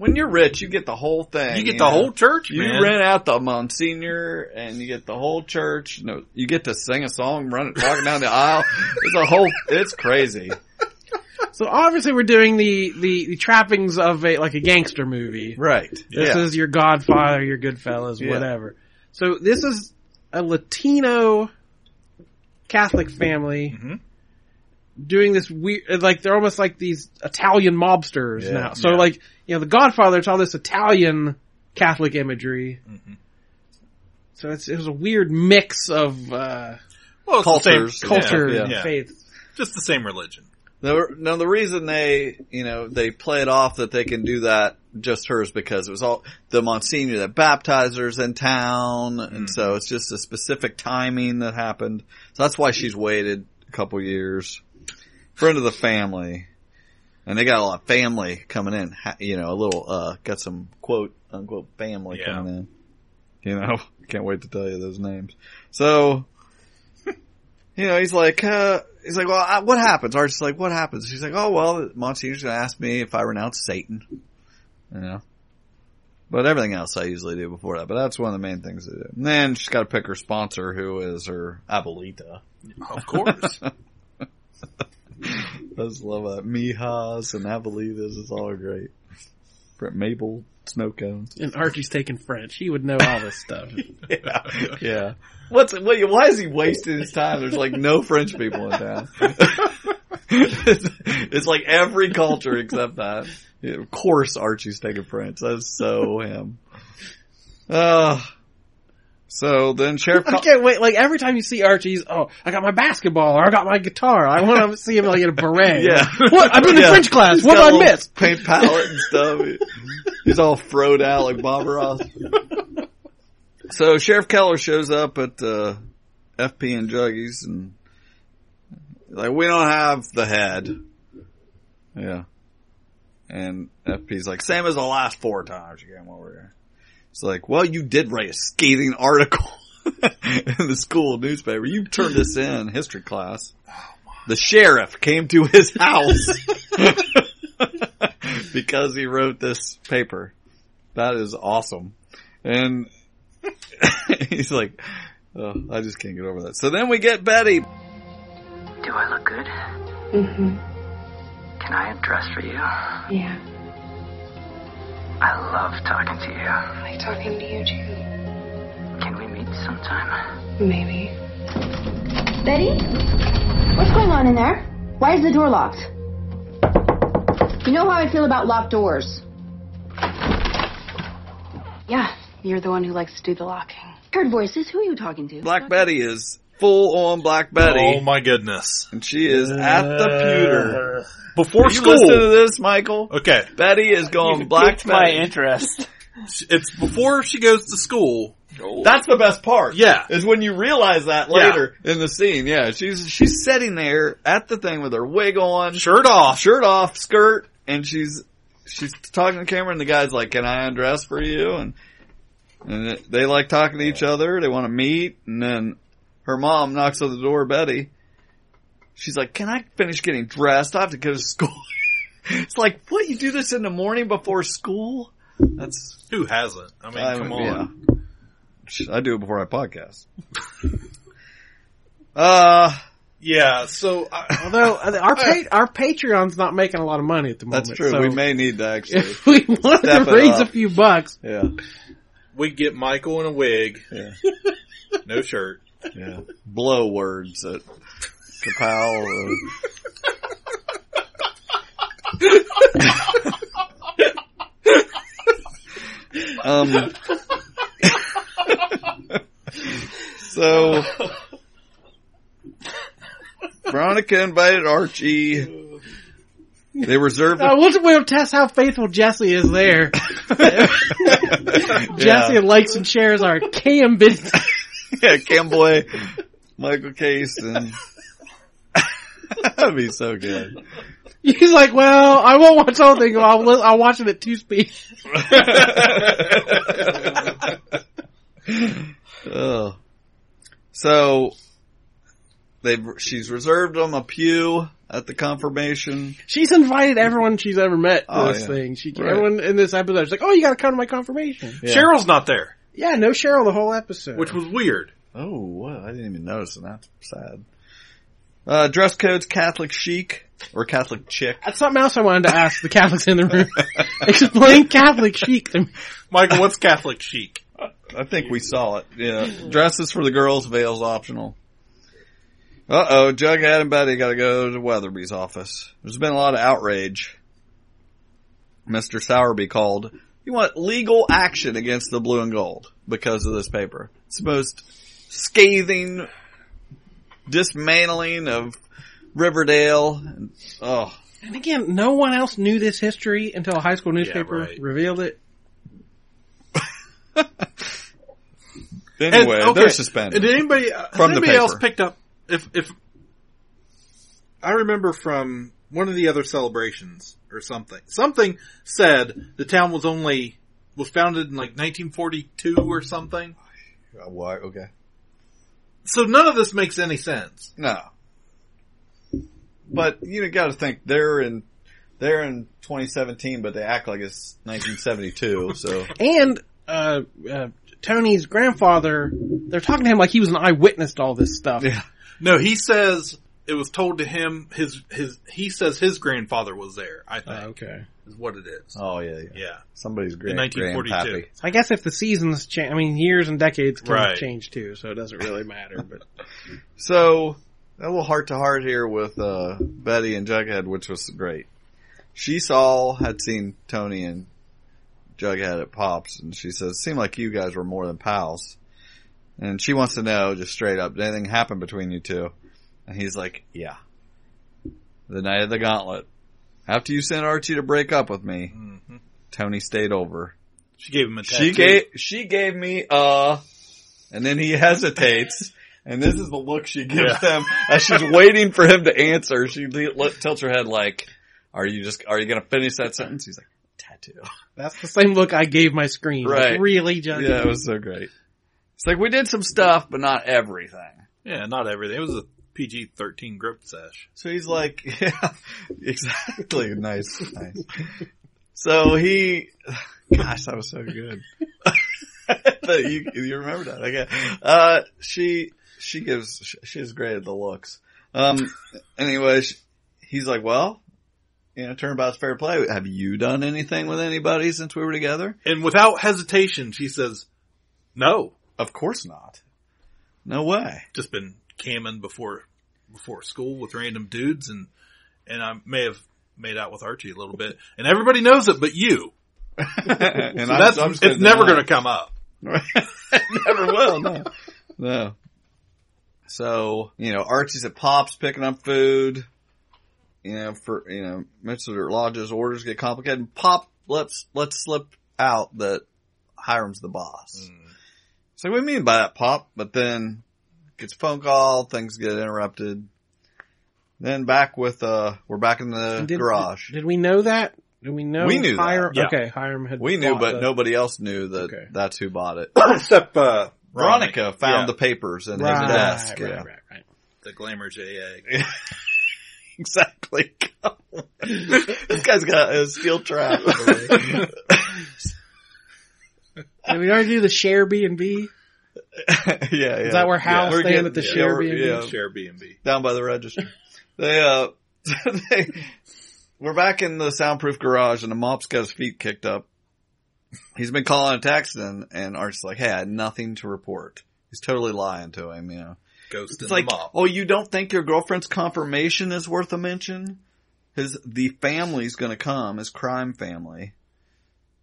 When you're rich, you get the whole thing. You get know? the whole church, You man. rent out the Monsignor and you get the whole church. You, know, you get to sing a song, run it walking down the aisle. It's a whole, it's crazy. So obviously we're doing the, the, the trappings of a like a gangster movie. Right. This yeah. is your Godfather, your Goodfellas, Yeah. whatever. So this is a Latino Catholic family Mm-hmm. Doing this weird, like they're almost like these Italian mobsters Yeah. now. So Yeah. like, you know, the Godfather, it's all this Italian Catholic imagery. Mm-hmm. So it's, it was a weird mix of, uh, well, it's the same- Cultures. culture Yeah, and yeah. faith. just the same religion. The, no, the reason they, you know, they play it off that they can do that just hers because it was all the Monsignor that baptized her's in town, and so it's just a specific timing that happened. So that's why she's waited a couple years. Friend of the family, and they got a lot of family coming in. You know, a little, uh, got some quote unquote family Yeah. coming in. You know, can't wait to tell you those names. So, you know, he's like, uh, he's like, well, I, what happens? Art's like, what happens? She's like, oh, well, Monsignor's gonna ask me if I renounce Satan. You know? But everything else I usually do before that. But that's one of the main things to do. And then she's got to pick her sponsor, who is her abuelita. Of course. I just love that. Mijas and abuelitas is all great. Maple snow cones. And Archie's taking French. He would know all this stuff. Yeah, yeah. What's wait, why is he wasting his time? There's like no French people in town. it's, it's like every culture except that. Yeah, of course, Archie's taking French. That's so him. Uh, so then Sheriff. I can't wait. Like every time you see Archie's, oh, I got my basketball or I got my guitar. I want to see him like in a beret. Yeah. What? I've been in Yeah. French class. He's What did I miss? Paint palette and stuff. He's all froed out like Bob Ross. So Sheriff Keller shows up at uh, FP and Juggies and like we don't have the head. Yeah. And FP's like, same as the last four times you came over here. It's like, well, you did write a scathing article in the school newspaper. You turned this in history class. The sheriff came to his house because he wrote this paper. That is awesome. And he's like, oh, I just can't get over that. So then we get Betty. Do I look good? Mm-hmm. Can I have dress for you? Yeah. I love talking to you. I like talking to you too. Can we meet sometime? Maybe. Betty? What's going on in there? Why is the door locked? You know how I feel about locked doors. Yeah, you're the one who likes to do the locking. Heard voices. Who are you talking to? Black Betty is full on Black Betty. Oh my goodness. And she is at the pewter. Before Are you school. listen to this, Michael? Okay. Betty is going You Black piqued my Betty. interest. It's before she goes to school. Oh. That's the best part. Yeah. Is when you realize that Yeah. later in the scene. Yeah, she's she's sitting there at the thing with her wig on, Shirt off. shirt off, skirt, and she's she's talking to the camera, and the guy's like, "Can I undress for you?" And and they like talking to each other. They want to meet, and then her mom knocks on the door. Betty. She's like, "Can I finish getting dressed? I have to go to school." it's like, what? You do this in the morning before school? That's Who hasn't? I mean, I- come on. yeah. I do it before I podcast. uh, Yeah, so I, Although our pa- our Patreon's not making a lot of money at the moment. that's true. so we may need to actually. if we wanted step to it raise a few bucks, Yeah, we get Michael in a wig, yeah, no shirt. Yeah. Blow words at Kapow. um. so Veronica invited Archie. They reserved. uh, we'll, we'll test how faithful Jesse is there. Jesse Yeah. likes and shares our cam business. yeah, Camboy, Michael Case, and that'd be so good. He's like, well, I won't watch all the whole thing. I'll, li- I'll watch it at two speed. oh. So they've she's reserved them a pew at the confirmation. She's invited everyone she's ever met to Oh, this yeah. thing. She Right. everyone in this episode is like, oh, you got to come to my confirmation. Yeah. Cheryl's not there, Yeah, no Cheryl the whole episode. which was weird. Oh, what? I didn't even notice, and that's sad. Uh, dress code's Catholic chic or Catholic chick. That's something else I wanted to ask the Catholics in the room. Explain Catholic chic to me. Michael, what's Catholic chic? I think we saw it. Yeah. Dresses for the girls, veils optional. Uh oh, Jughead and Betty gotta go to Weatherbee's office. There's been a lot of outrage. Mr. Sowerby called. You want legal action against the blue and gold because of this paper. It's the most scathing dismantling of Riverdale. And, oh, And again, no one else knew this history until a high school newspaper right. revealed it. anyway, And, okay, they're suspended. Did anybody, has From the anybody else picked up? If if I remember from one of the other celebrations or something, something said the town was only was founded in like 1942 or something. Uh, Why? Okay. So none of this makes any sense. No. But you got to think they're in they're in 2017, but they act like it's 1972. So And, uh, uh, Toni's grandfather, they're talking to him like he was an eyewitness to all this stuff. yeah, No, he says it was told to him. His his he says his grandfather was there. I think Uh, okay. is what it is. oh yeah, yeah. Yeah, Somebody's grand, 1942. grandpappy. I guess if the seasons change, I mean, years and decades can Right. change too, so it doesn't really matter, but. So a little heart to heart here with uh, Betty and Jughead, which was great. She saw had seen Toni and Jughead at Pops, and she says, "Seemed like you guys were more than pals." And she wants to know just straight up, did anything happen between you two? And he's like, "Yeah." The night of the gauntlet. After you sent Archie to break up with me, mm-hmm. Toni stayed over. she gave him a tattoo. She gave she gave me a And then he hesitates. And this is the look she gives him as she's waiting for him to answer. She le- tilts her head like, are you just, are you going to finish that sentence? He's like, tattoo. That's the same look I gave my screen. Like, really, Johnny? Yeah, it was so great. It's like we did some stuff, but not everything. Yeah, not everything. It was a PG thirteen grip sesh. So he's like, yeah, exactly. Nice, nice. So he, gosh, that was so good. You, you remember that? Okay. Uh, she, she gives, she's great at the looks. Um, anyway, she, he's like, well, you know, turnabout's fair play. Have you done anything with anybody since we were together? And without hesitation, she says, "No, Of course not. No way. just been camming before before school with random dudes, and and I may have made out with Archie a little bit, and everybody knows it, but you. and So I'm- that's I'm it's never going to come up. Never will. No. No. So, you know, Archie's at Pop's picking up food. You know, for, you know, Mr. Lodge's orders get complicated. And Pop lets, let's slip out that Hiram's the boss. Mm. So what do you mean by that, Pop? But then gets a phone call, things get interrupted. Then back with, uh, we're back in the did- garage. Did we know that? Did we know We knew Hiram? yeah. Okay, Hiram had. we knew, but the- nobody else knew that Okay. that's who bought it. Except uh, Veronica found Yeah. the papers in Right, his desk. right, yeah. right, right. the glamour JA. exactly. this guy's got a steel trap. Did we already do the share B and B? Yeah, yeah. Is that where Hal's We're staying at the yeah, share B&B? yeah, Share B and B. down by the register. They, uh, they, we're back in the soundproof garage and the mop's got his feet kicked up. He's been calling and texting and and Art's like, hey, I had nothing to report. He's totally lying to him, you know. Ghost in It's like, the mop. oh, you don't think your girlfriend's confirmation is worth a mention? His, the family's gonna come, his crime family.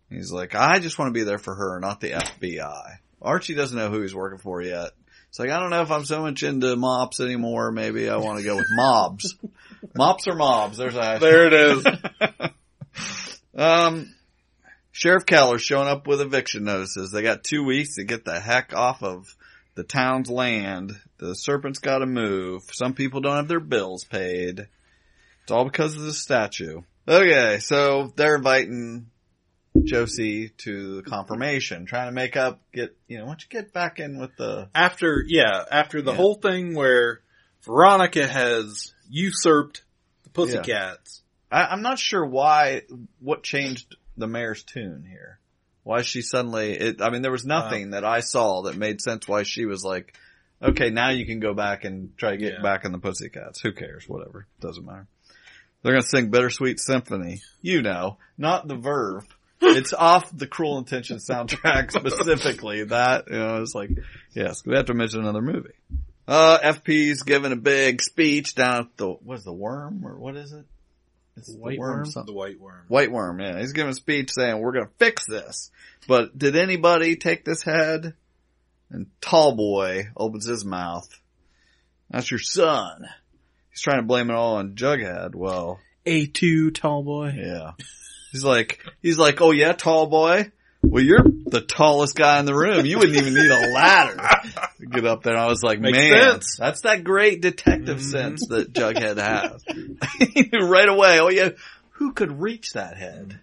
He's like, I just want to be there for her, not the FBI. Archie doesn't know who he's working for yet. It's like, I don't know if I'm so much into mops anymore. Maybe I want to go with mobs. mops or mobs? There's a There it is. um, Sheriff Keller's showing up with eviction notices. They got two weeks to get the heck off of the town's land. The serpent's gotta move. Some people don't have their bills paid. It's all because of the statue. Okay, so they're inviting Josie to the confirmation, trying to make up, get, you know, why don't you get back in with the, after yeah, after the Yeah. whole thing where Veronica has usurped the Pussycats. I, I'm not sure why, what changed the mayor's tune here. Why she suddenly, it, I mean, there was uh, nothing that I saw that made sense why she was like, okay, now you can go back and try to get Yeah. back in the Pussycats. Who cares? Whatever. Doesn't matter. They're gonna sing Bittersweet Symphony. You know, not the Verve. It's off the Cruel Intentions soundtrack specifically. That, you know, it's like, yes, we have to mention another movie. Uh, FP's giving a big speech down at the, what is the worm or what is it? It's the White worm? something. The white worm. White worm, yeah. He's giving a speech saying we're gonna fix this. But did anybody take this head? And Tall Boy opens his mouth. That's your son. He's trying to blame it all on Jughead. Well, A2 tall boy. yeah. He's like, he's like, oh yeah, Tall Boy. Well, you're the tallest guy in the room. You wouldn't even need a ladder to get up there. And I was like, Makes man, sense. that's that great detective mm-hmm. sense that Jughead has. Right away, oh yeah, who could reach that head?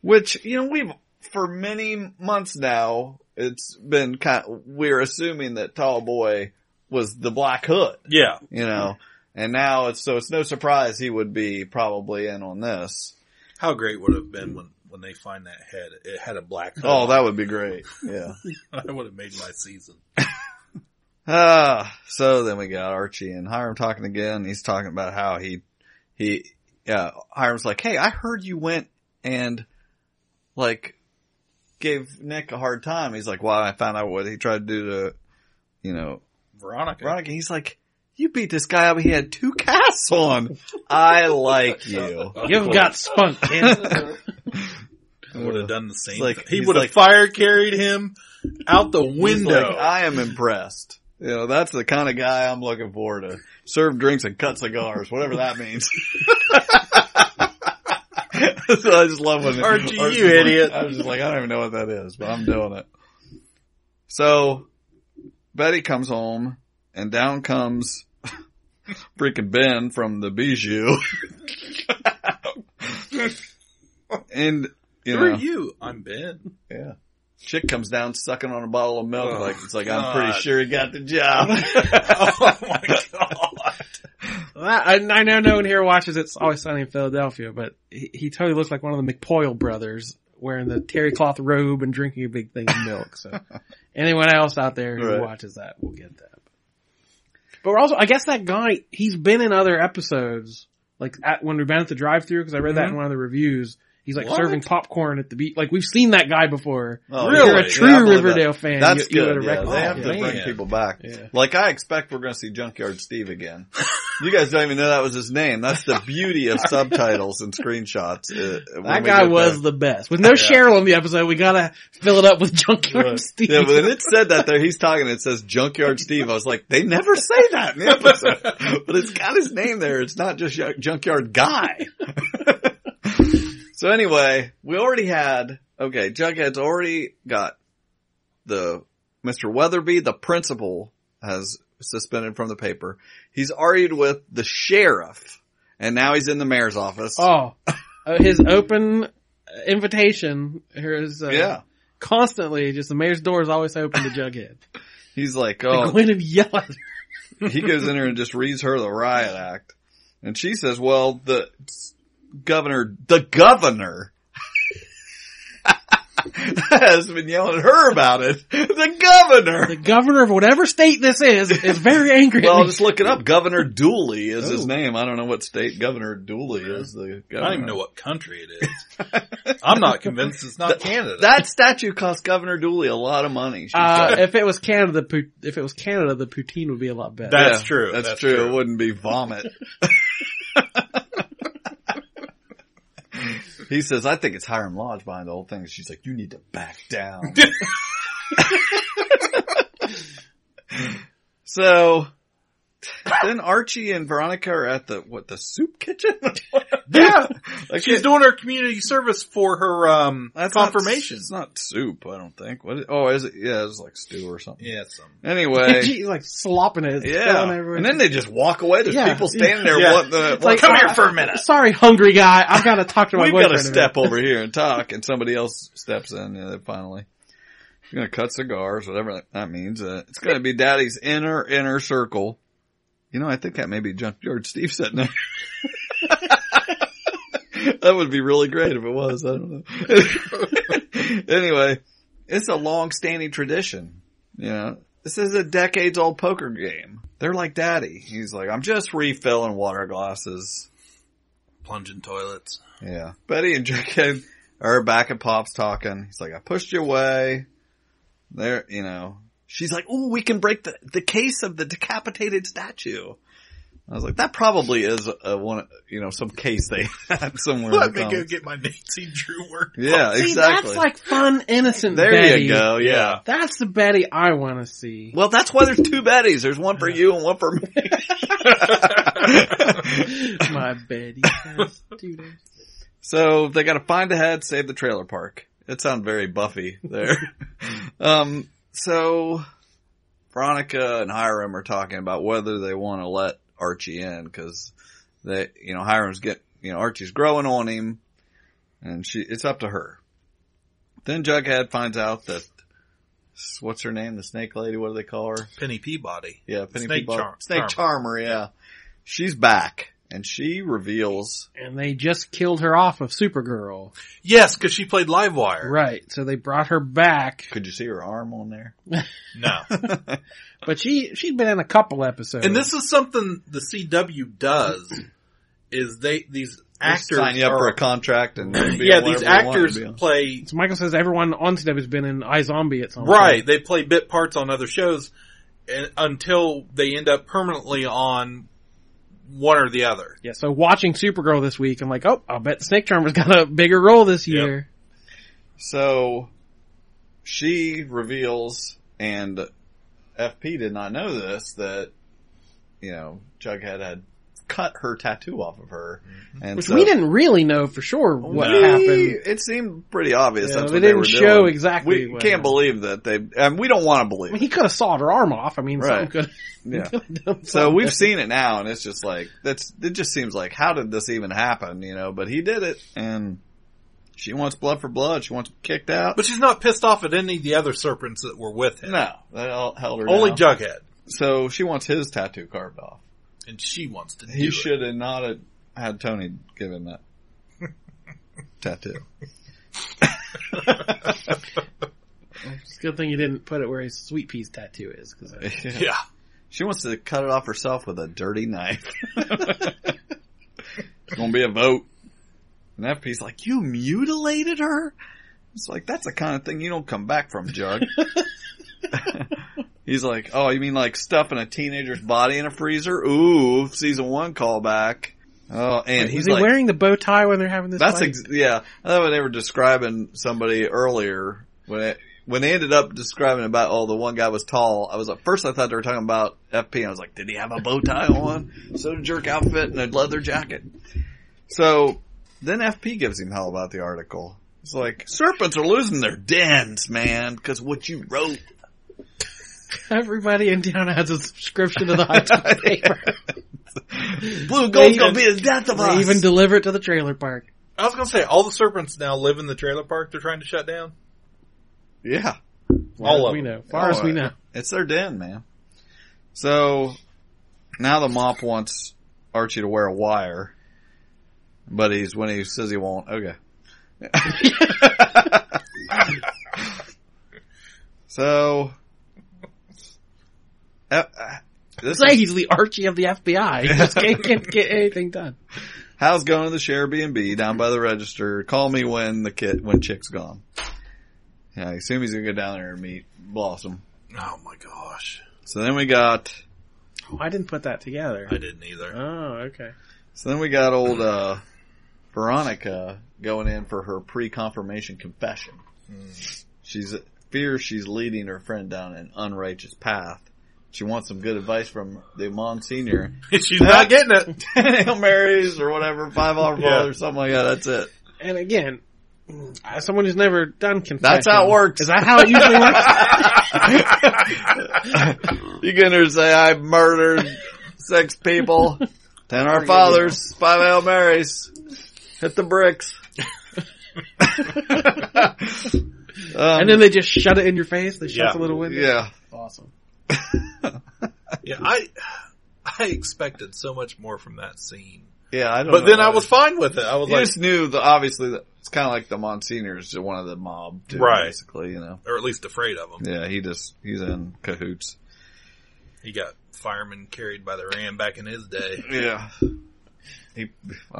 Which, you know, we've, for many months now, it's been kind of, we're assuming that Tall Boy was the Black Hood, Yeah. you know, and now it's, so it's no surprise he would be probably in on this. How great would it have been when, when they find that head? It had a black. Oh, that would be great. Yeah. I would have made my season. Ah, so then we got Archie and Hiram talking again. He's talking about how he, he, yeah, Hiram's like, hey, I heard you went and like gave Nick a hard time. He's like, well, I found out what he tried to do to, you know, Veronica. Veronica. He's like, you beat this guy up. He had two casts on. I like you. You've got spunk, kid. would have done the same. Like- thing. he would have like- fire carried him out the He's window. like, I am impressed. You know, that's the kind of guy I'm looking for to serve drinks and cut cigars, whatever that means. so I just love when Archie, Archie's you like- idiot. I was just like, I don't even know what that is, but I'm doing it. So Betty comes home and down comes freaking Ben from the Bijou. and, you Who are you? I'm Ben. yeah. Chick comes down sucking on a bottle of milk Oh, like, it's like, I'm pretty sure he got the job. oh my god. I, I know no one here watches It's Always Sunny in Philadelphia, but he, he totally looks like one of the McPoyle brothers wearing the terry cloth robe and drinking a big thing of milk. So anyone else out there who Right. watches that will get that. But we're also, I guess that guy, he's been in other episodes, like at, when we've been at the drive through, cause I read that in mm-hmm. one of the reviews. He's like What? serving popcorn at the beach. Like we've seen that guy before. Oh, If you're a true Yeah, Riverdale that. fan. That's you, you good. would yeah, they have to bring people back. Yeah. Like I expect we're going to see Junkyard Steve again. you guys don't even know that was his name. That's the beauty of subtitles and screenshots. uh, That guy was the best. With no Cheryl in the episode, we gotta fill it up with Junkyard Right. Steve. Yeah, when it said that there, he's talking, it says Junkyard Steve. I was like, they never say that in the episode. but it's got his name there. It's not just Junkyard Guy. So anyway, we already had, okay, Jughead's already got the, Mr. Weatherbee, the principal, has suspended from the paper. He's argued with the sheriff, and now he's in the mayor's office. Oh, uh, his open invitation is uh, Yeah. constantly just the mayor's door is always open to Jughead. He's like, oh, Go in and yell at her. he goes in there and just reads her the riot act. And she says, well, the governor, the governor has been yelling at her about it. The governor. The governor of whatever state this is is very angry. Well, at I'll just look it up. Governor Dooley is his Oh. name. I don't know what state Governor Dooley is. The I don't even know what country it is. I'm not convinced it's not Canada. That statue cost Governor Dooley a lot of money. Uh, if it was Canada, if it was Canada, the poutine would be a lot better. That's true. That's, That's true. true. It wouldn't be vomit. he says, I think it's Hiram Lodge behind the whole thing. She's like, you need to back down. so, then Archie and Veronica are at the, what, the soup kitchen? yeah. Like, She's it- doing her community service for her um that's not- confirmation. it's not soup, I don't think. What? Is, oh, is it? Yeah, it's like stew or something. yeah, some. Anyway. She's like slopping it. Yeah, and then they just walk away. There's Yeah. people standing there. Yeah. What the? It's like, Come here uh, for a minute. Sorry, hungry guy. I've got to talk to my We've got to step over here and talk, and somebody else steps in. Yeah, they finally, you're gonna cut cigars, whatever that- that means. Uh, it's gonna be Daddy's inner inner circle. You know, I think that may be Junkyard Steve sitting there. that would be really great if it was. I don't know. anyway, it's a long-standing tradition. You know, this is a decades-old poker game. They're like Daddy. He's like, I'm just refilling water glasses. Plunging toilets. Yeah. Betty and Jughead are back at Pop's talking. He's like, I pushed you away. There, you know. She's like, ooh, we can break the, the case of the decapitated statue. I was like, that probably is a one, you know, some case they had somewhere. in Let the me go get my Nancy Drew work. Yeah, See, exactly. that's like fun, innocent there Betty. you go. Yeah. That's the Betty I want to see. Well, that's why there's two Bettys. There's one for you and one for me. My Betty has two days. So they gotta find a head, save the trailer park. It sounds very Buffy there. um, so Veronica and Hiram are talking about whether they want to let Archie in because they, you know, Hiram's get, you know, Archie's growing on him and she, it's up to her. Then Jughead finds out that, what's her name? The snake lady? What do they call her? Penny Peabody. Yeah, Penny Snake Peabody- Charm- Snake Charmer, yeah. She's back and she reveals And they just killed her off of Supergirl. Yes, because she played Livewire. Right. So they brought her back. Could you see her arm on there? No. But she, she'd been in a couple episodes. and this is something the CW does, is they, these actors sign you up are, for a contract and be yeah, these whatever want actors to be play, So Michael says everyone on CW has been in iZombie at some point. right, point. they play bit parts on other shows and, until they end up permanently on one or the other. Yeah, so watching Supergirl this week, I'm like, oh, I'll bet Snake Charmer's got a bigger role this Yep. year. So she reveals, and FP did not know this that you know Jughead had cut her tattoo off of her. Mm-hmm. And Which so- we didn't really know for sure what we- happened. It seemed pretty obvious. Yeah, that's they what didn't were show doing. exactly We what can't happened. believe that they, and we don't want to believe. I mean, he could have sawed her arm off. I mean, Right. could. Yeah. So we've seen it now, and it's just like that's. It just seems like how did this even happen? You know, but he did it, and she wants blood for blood. She wants kicked out. But she's not pissed off at any of the other serpents that were with him. no, they all held her. Only down. Jughead. So she wants his tattoo carved off. And she wants to do He it. should have not have had Toni give him that tattoo. It's a good thing you didn't put it where his sweet peas tattoo is. Cause I- Yeah. She wants to cut it off herself with a dirty knife. it's gonna be a vote. And FP's like, you mutilated her? It's like, that's the kind of thing you don't come back from, Jug. He's like, oh, you mean like stuffing a teenager's body in a freezer? Ooh, season one callback. Oh, and was he's he like, wearing the bow tie when they're having this? that's ex- yeah. I thought when they were describing somebody earlier when it, when they ended up describing about oh the one guy was tall. I was at first I thought they were talking about FP. And I was like, did he have a bow tie on? So jerk outfit and a leather jacket. So then FP gives him hell about the article. It's like serpents are losing their dens, man, because what you wrote. Everybody in town has a subscription to the high school paper. Blue They gold's gonna be the death of They us. even deliver it to the trailer park. I was gonna say, all the serpents now live in the trailer park they're trying to shut down. yeah. Far All as of we them. know. Far as we know. It's their den, man. So now the mop wants Archie to wear a wire, but he's when he says he won't. Okay. so uh, uh, this Say is, he's the Archie of the FBI. He just can't, can't get anything done. how's going to the share B and B down by the register? Call me when the kid when chick's gone. Yeah, I assume he's gonna go down there and meet Blossom. Oh my gosh. So then we got Oh, I didn't put that together. I didn't either. Oh, okay. So then we got old uh, Veronica going in for her pre-confirmation confession. She's fears she's leading her friend down an unrighteous path. She wants some good advice from the Monsignor. She's not getting it. Hail Marys or whatever, five Our Yeah. or something like that. That's it. And again, as someone who's never done confession. That's how it works. Is that how it usually works? you can either say I murdered six people, ten Our Fathers, five Hail Marys, hit the bricks. Um, and then they just shut it in your face. They shut Yeah. the little window. yeah. Awesome. Yeah, I I expected so much more from that scene. Yeah, I don't But know then I was fine with it. I was You like, just knew the obviously that it's kind of like the Monsignors, one of the mob, too, Right. Basically, you know. or at least afraid of him. Yeah, he just he's in cahoots. He got firemen carried by the ram back in his day. Yeah. He.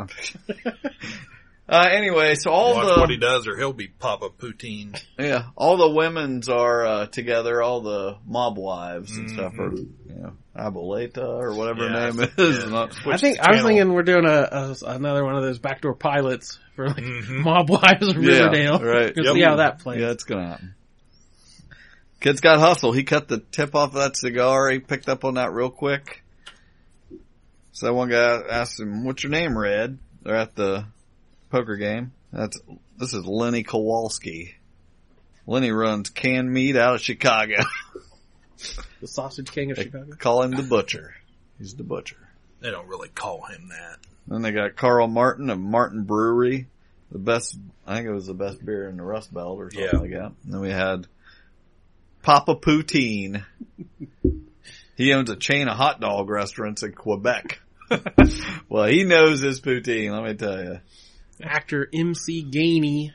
uh, anyway, so all Watch the what he does, or he'll be Papa Poutine. yeah, all the women's are uh, together. All the mob wives and stuff are, you know, Aboleta or whatever her Yeah, name is. yeah. Not- I think I was thinking we're doing a, a another one of those backdoor pilots for like Mhm. mob wives of Yeah, Riverdale. right. Yep. see how that plays. Yeah, it's gonna happen. Kid's got hustle. He cut the tip off of that cigar. He picked up on that real quick. So that one guy asked him, "What's your name, Red?" They're at the poker game. That's this is Lenny Kowalski. Lenny runs canned meat out of Chicago. The Sausage King of They Chicago. call him the butcher. He's the butcher. They don't really call him that. Then they got Carl Martin of Martin Brewery. The best, I think it was the best beer in the Rust Belt or something Yeah. like that. And then we had Papa Poutine. he owns a chain of hot dog restaurants in Quebec. well, he knows his poutine, let me tell you. Actor MC Gainey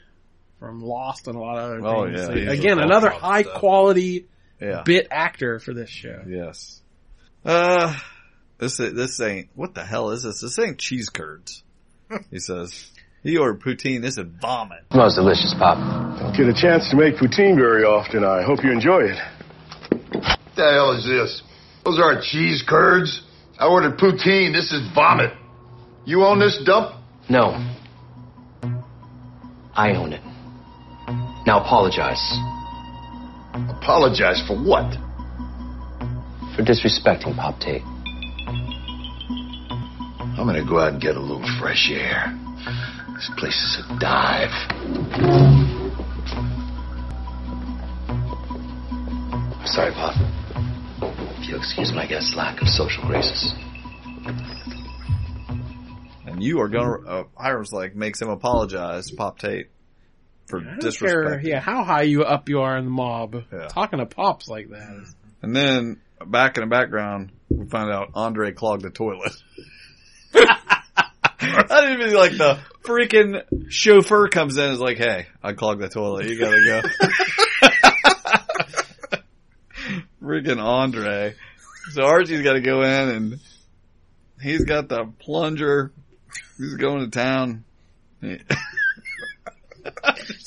from Lost and a lot of other Oh, things. yeah, So, again, another high stuff. quality Yeah. bit actor for this show. Yes. Uh, this, this ain't, what the hell is this? This ain't cheese curds. He says. He ordered poutine. This is vomit. Most delicious, Pop. Don't get a chance to make poutine very often. I hope you enjoy it. What the hell is this? Those aren't cheese curds. I ordered poutine. This is vomit. You own this dump? No. I own it. Now apologize Apologize for what? for disrespecting Pop Tate. I'm gonna go out and get a little fresh air. This place is a dive. Sorry, Pop. If you'll excuse my guest's lack of social graces. And you are gonna, uh, Hiram's like, makes him apologize Pop Tate for don't disrespect. care, yeah, how high you up you are in the mob. Yeah. Talking to pops like that. is- And then back in the background, we find out Andre clogged the toilet. I didn't even like the freaking chauffeur comes in and is like, "Hey, I clogged the toilet. You gotta go." freaking Andre. So Archie's got to go in and he's got the plunger. He's going to town.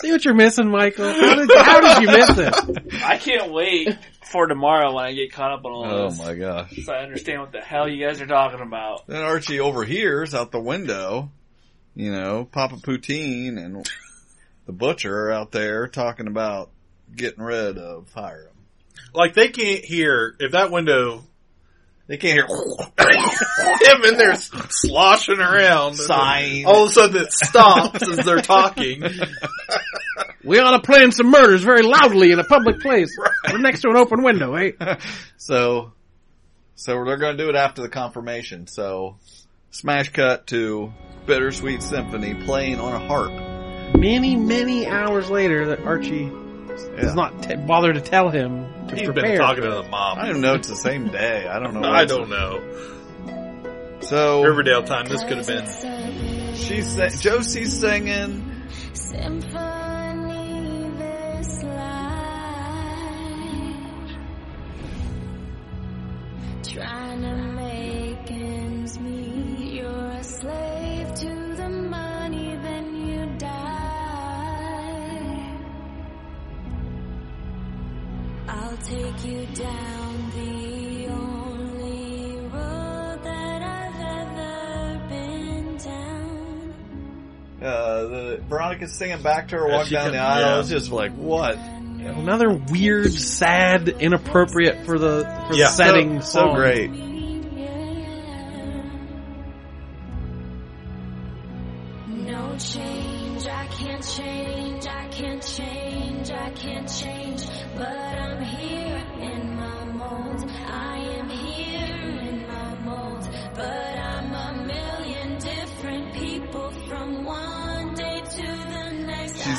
See what you're missing, Michael? How did, how did you miss it? I can't wait for tomorrow when I get caught up on all Oh this. Oh my gosh. So I understand what the hell you guys are talking about. Then Archie overhears out the window, you know, Papa Poutine and the butcher are out there talking about getting rid of Hiram. Like they can't hear if that window. They can't hear him in there sloshing around, Sighing. All of a sudden, it stops as they're talking. We ought to plan some murders very loudly in a public place. We're next to an open window, eh? So, so they're going to do it after the confirmation. So, smash cut to Bittersweet Symphony playing on a harp. Many, many hours later that Archie does not t- bother to tell him to He's prepare. been talking to the mom. I don't know. It's the same day. I don't know. I don't know. So Riverdale time. This could have been. she's sa- Josie's singing. Take you down the only road that I've ever been down. Uh, the Veronica's singing back to her, walk down the aisle. yeah. It's just like what? Another weird, sad, inappropriate for the for Yeah. the setting So- so song. great.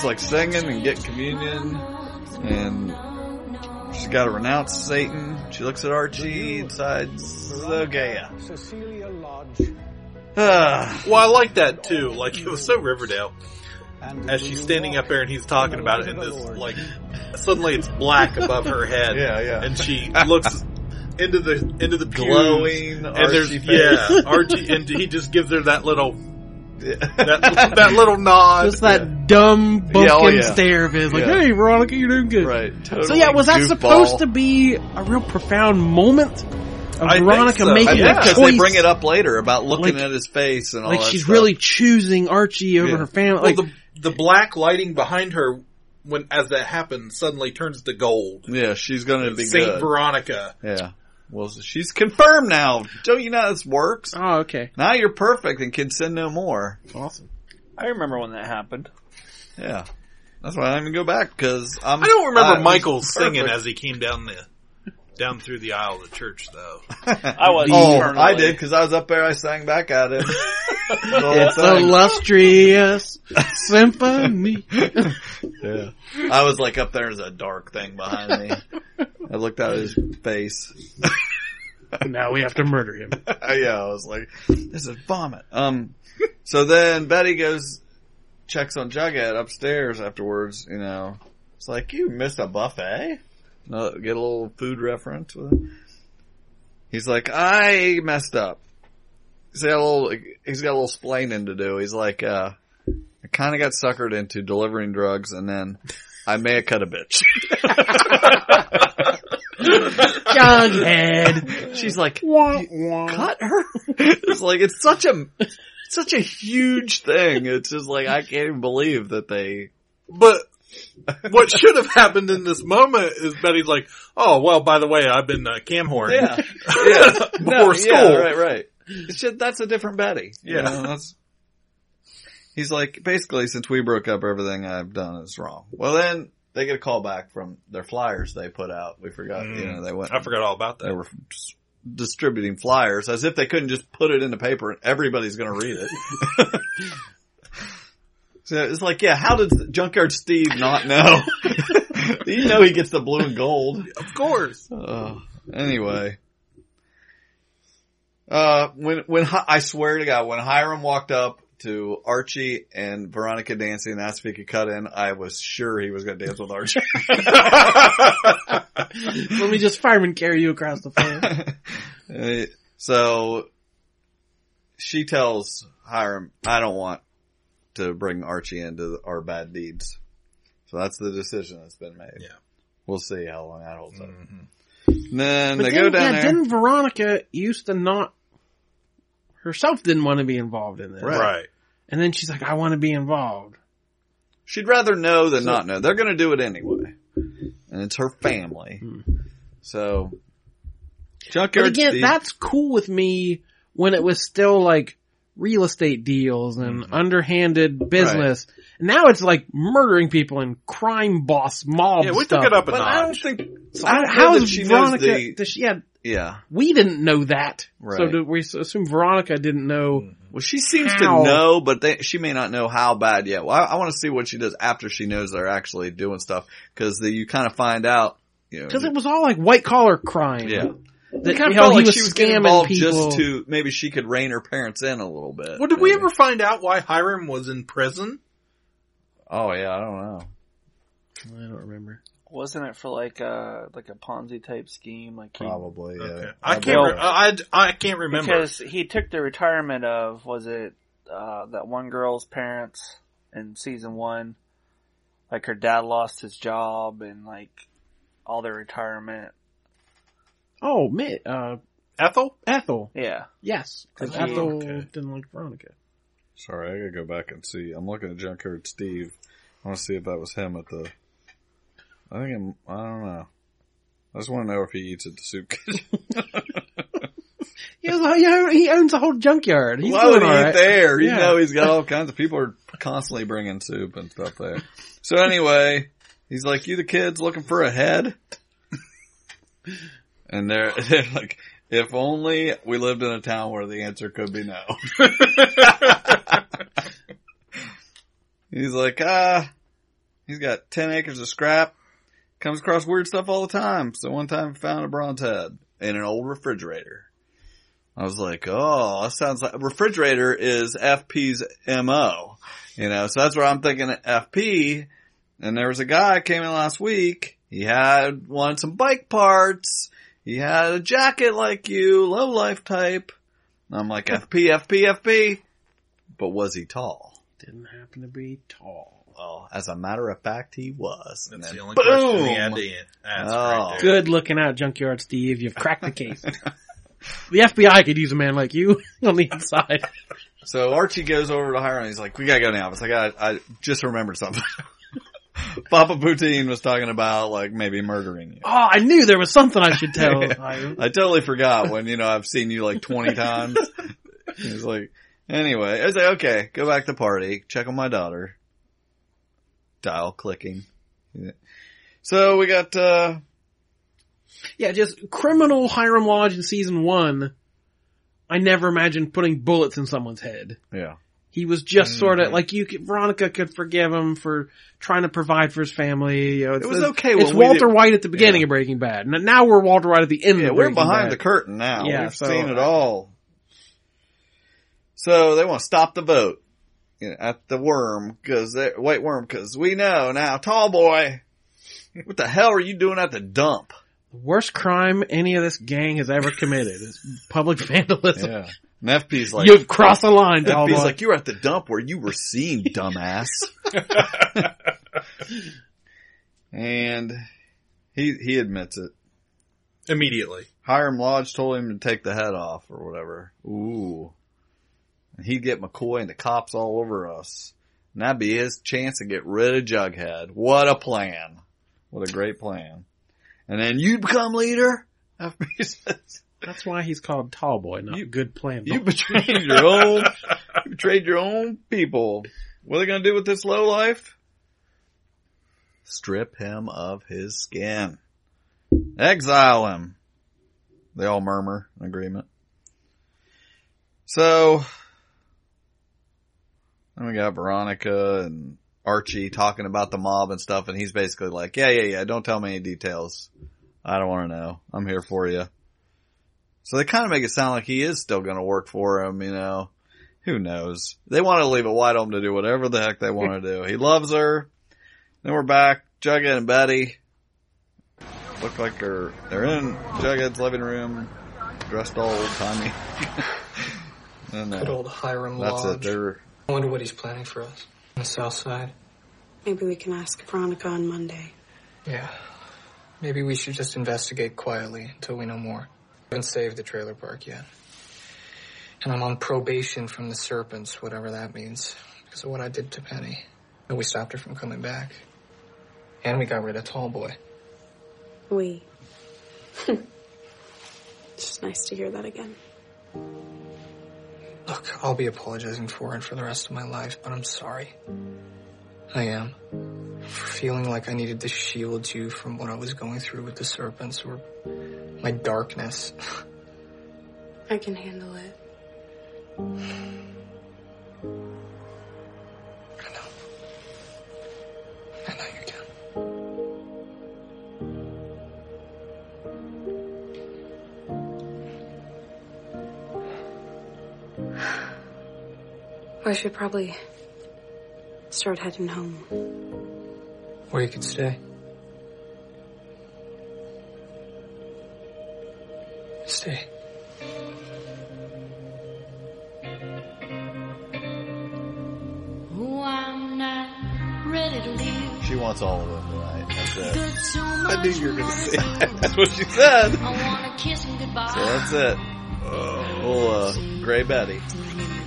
Like singing and get communion, and she's got to renounce Satan. She looks at Archie and decides, okay, yeah. Cecilia Lodge. Well, I like that too. Like it was so Riverdale. As she's standing up there and he's talking about it, and this like suddenly it's black above her head. Yeah, yeah. And she looks into the into the pews, Glowing and there's face. yeah Archie, and he just gives her that little that, that little nod. Just that dumb bumpkin Yeah, oh, yeah. stare of his, like, Yeah. "Hey, Veronica, you're doing good." Right. So yeah, was that goofball. supposed to be a real profound moment of I think Veronica so. making Yeah, a because choice? they bring it up later about looking Like- at his face and all like that she's stuff. really choosing Archie over Yeah. her family. Well, Like, the the black lighting behind her when as that happens suddenly turns to gold. Yeah, she's going to be Saint good. Veronica. Yeah. Well, she's confirmed now. Don't you know how this works? oh, okay, Now you're perfect and can sin no more. awesome. I remember when that happened. Yeah. That's why I didn't even go back because I'm. I don't remember I- Michael perfect. singing as he came down the down through the aisle of the church, though. I was Oh, eternally- oh, I did because I was up there. I sang back at him. It's thing. illustrious symphony. Yeah. I was like up there as a dark thing behind me. I looked at his face. now we have to murder him. yeah, I was like, this is vomit. Um, so then Betty goes, checks on Jughead upstairs afterwards, you know. It's like, you missed a buffet? No, get a little food reference with it. He's like, I messed up. He's got a little, he's got a little splaining to do. He's like, uh, I kinda got suckered into delivering drugs and then I may have cut a bitch. Jughead. She's like, Wah, wah. cut her? it's like, it's such a, such a huge thing. It's just like, I can't even believe that they, But what should have happened in this moment is Betty's like, "Oh well, by the way, I've been uh, cam horn yeah, yeah, before No, school." yeah, right, right. It's that's a different Betty. You Yeah. know, that's, he's like, basically, since we broke up, everything I've done is wrong. Well, then they get a call back from their flyers they put out. We forgot, you know, they went. I forgot all about that. They were distributing flyers as if they couldn't just put it in the paper and everybody's going to read it. so it's like, yeah, how did Junkyard Steve not know? you know he gets the blue and gold. Of course. Uh, anyway. Uh, when, when, I swear to God, when Hiram walked up to Archie and Veronica dancing and asked if he could cut in, I was sure he was going to dance with Archie. Let me just fireman carry you across the floor. So she tells Hiram, I don't want to bring Archie into our bad deeds. So that's the decision that's been made. Yeah. We'll see how long that holds up. Mm-hmm. And then But they then, go down yeah, there. didn't Veronica used to not herself didn't want to be involved in this, Right. Right. And then she's like, "I want to be involved." She'd rather know than not know. They're going to do it anyway. And it's her family. Hmm. So, But Junkyard again, Steve- that's cool with me when it was still like real estate deals and mm-hmm. underhanded business. Now it's like murdering people and crime boss mob Yeah, we stuff. took it up a but I don't think, So I don't how know she knows Veronica? the, does she, yeah, yeah. we didn't know that. So Right. do we assume Veronica didn't know? Mm-hmm. Well, she seems How? to know, but they, she may not know how bad yet. Well, I, I want to see what she does after she knows they're actually doing stuff because you kind of find out, you know. Because it was all like white collar crime. yeah. That, It kind of felt like was she was getting involved people. just to maybe she could rein her parents in a little bit. Well, did we ever find out why Hiram was in prison? Oh yeah, I don't know. I don't remember. Wasn't it for like a like a Ponzi type scheme? Like he, Probably. Yeah. Okay. I can't. Well- Re- I, I can't remember. because he took the retirement of was it uh, that one girl's parents in season one? Like her dad lost his job and like all their retirement. Oh, man, uh, Ethel. Ethel. Yeah, Yes, because Ethel Okay. didn't like Veronica. Sorry, I gotta go back and see. I'm looking at Junkyard Steve. I want to see if that was him at the. I think I'm, I don't know. I just want to know if he eats at the soup kitchen. He, has, he owns a whole junkyard. He's Why would he right. there? You Yeah. know he's got all kinds of people are constantly bringing soup and stuff there. So anyway, he's like, "You the kids looking for a head?" And they're they're like, "If only we lived in a town where the answer could be no." he's like, "Ah, he's got ten acres of scrap. Comes across weird stuff all the time. So one time I found a bronze head in an old refrigerator." I was like, oh, that sounds like refrigerator is FP's MO. You know, so that's where I'm thinking FP. And there was a guy came in last week. He had wanted some bike parts. He had a jacket like you, low life type. And I'm like, FP, FP, FP. But was he tall? Didn't happen to be tall. Well, as a matter of fact, he was. And That's then the only boom! question he had to an- ask Oh. right there. Good looking out, Junkyard Steve. You've cracked the case. the FBI could use a man like you on the inside. So Archie goes over to Hiram. He's like, "We gotta go now." It's like I, I just remembered something. Papa Poutine was talking about like maybe murdering you. Oh, I knew there was something I should tell. I, I totally forgot when you know I've seen you like twenty times. He's like, anyway, I was like, okay, go back to party, check on my daughter. Dial clicking. Yeah. So we got uh yeah, just criminal Hiram Lodge in season one. I never imagined putting bullets in someone's head. yeah. He was just sort Mm-hmm. of like you. Could, Veronica could forgive him for trying to provide for his family. You know, it's, was okay It's Walter did- White at the beginning Yeah. of Breaking Bad. N- Now we're Walter White at the end. Yeah, we're behind Bad. the curtain now. Yeah, We've so- seen it all. So they want to stop the vote you know, at the worm because Whyte Wyrm because we know now, tall boy. What the hell are you doing at the dump? Worst crime any of this gang has ever committed is public vandalism. Yeah. And FP's like, You've crossed the line, tall FP's boy. like, you're at the dump where you were seen, dumbass. and he he admits it. Immediately. Hiram Lodge told him to take the head off or whatever. Ooh. And he'd get McCoy and the cops all over us. And that'd be his chance to get rid of Jughead. What a plan. What a great plan. And then you'd become leader? FP says. That's why he's called Tall Boy, not Good Plan. You betrayed your own, you betrayed your own people. What are they gonna do with this low life? Strip him of his skin. Exile him. They all murmur in agreement. So, then we got Veronica and Archie talking about the mob and stuff, and he's basically like, yeah, yeah, yeah, don't tell me any details. I don't want to know. I'm here for you. So they kind of make it sound like he is still going to work for him, you know. Who knows? They want to leave it wide open to do whatever the heck they want to do. He loves her. Then we're back. Jughead and Betty look like they're they're in Jughead's living room, dressed all old timey. and Good old Hiram that's Lodge. it. They're I wonder what he's planning for us on the south side. Maybe we can ask Veronica on Monday. Yeah. Maybe we should just investigate quietly until we know more. I haven't saved the trailer park yet. And I'm on probation from the serpents, whatever that means, because of what I did to Penny. But we stopped her from coming back. And we got rid of Tall Boy. We. it's just nice to hear that again. Look, I'll be apologizing for it for the rest of my life, but I'm sorry. I am. For feeling like I needed to shield you from what I was going through with the serpents or my darkness. I can handle it. I should probably start heading home. Where you could stay. Stay. I'm not ready to leave. she wants all of them tonight. That's it. I knew you were gonna say that. That's what she said. I wanna kiss him goodbye. So that's it. Oh, uh, Gray Betty,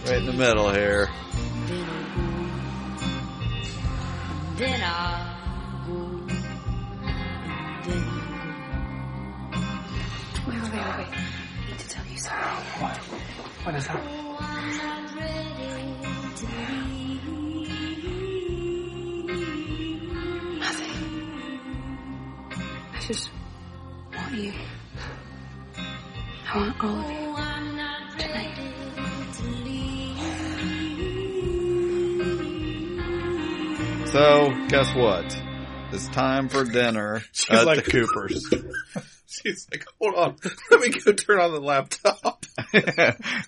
right in the middle here. Then I'll go. Then Wait, wait, wait, wait. I need to tell you something. What? What is that? Guess what? It's time for dinner She's at like- the Coopers. She's like, hold on, let me go turn on the laptop.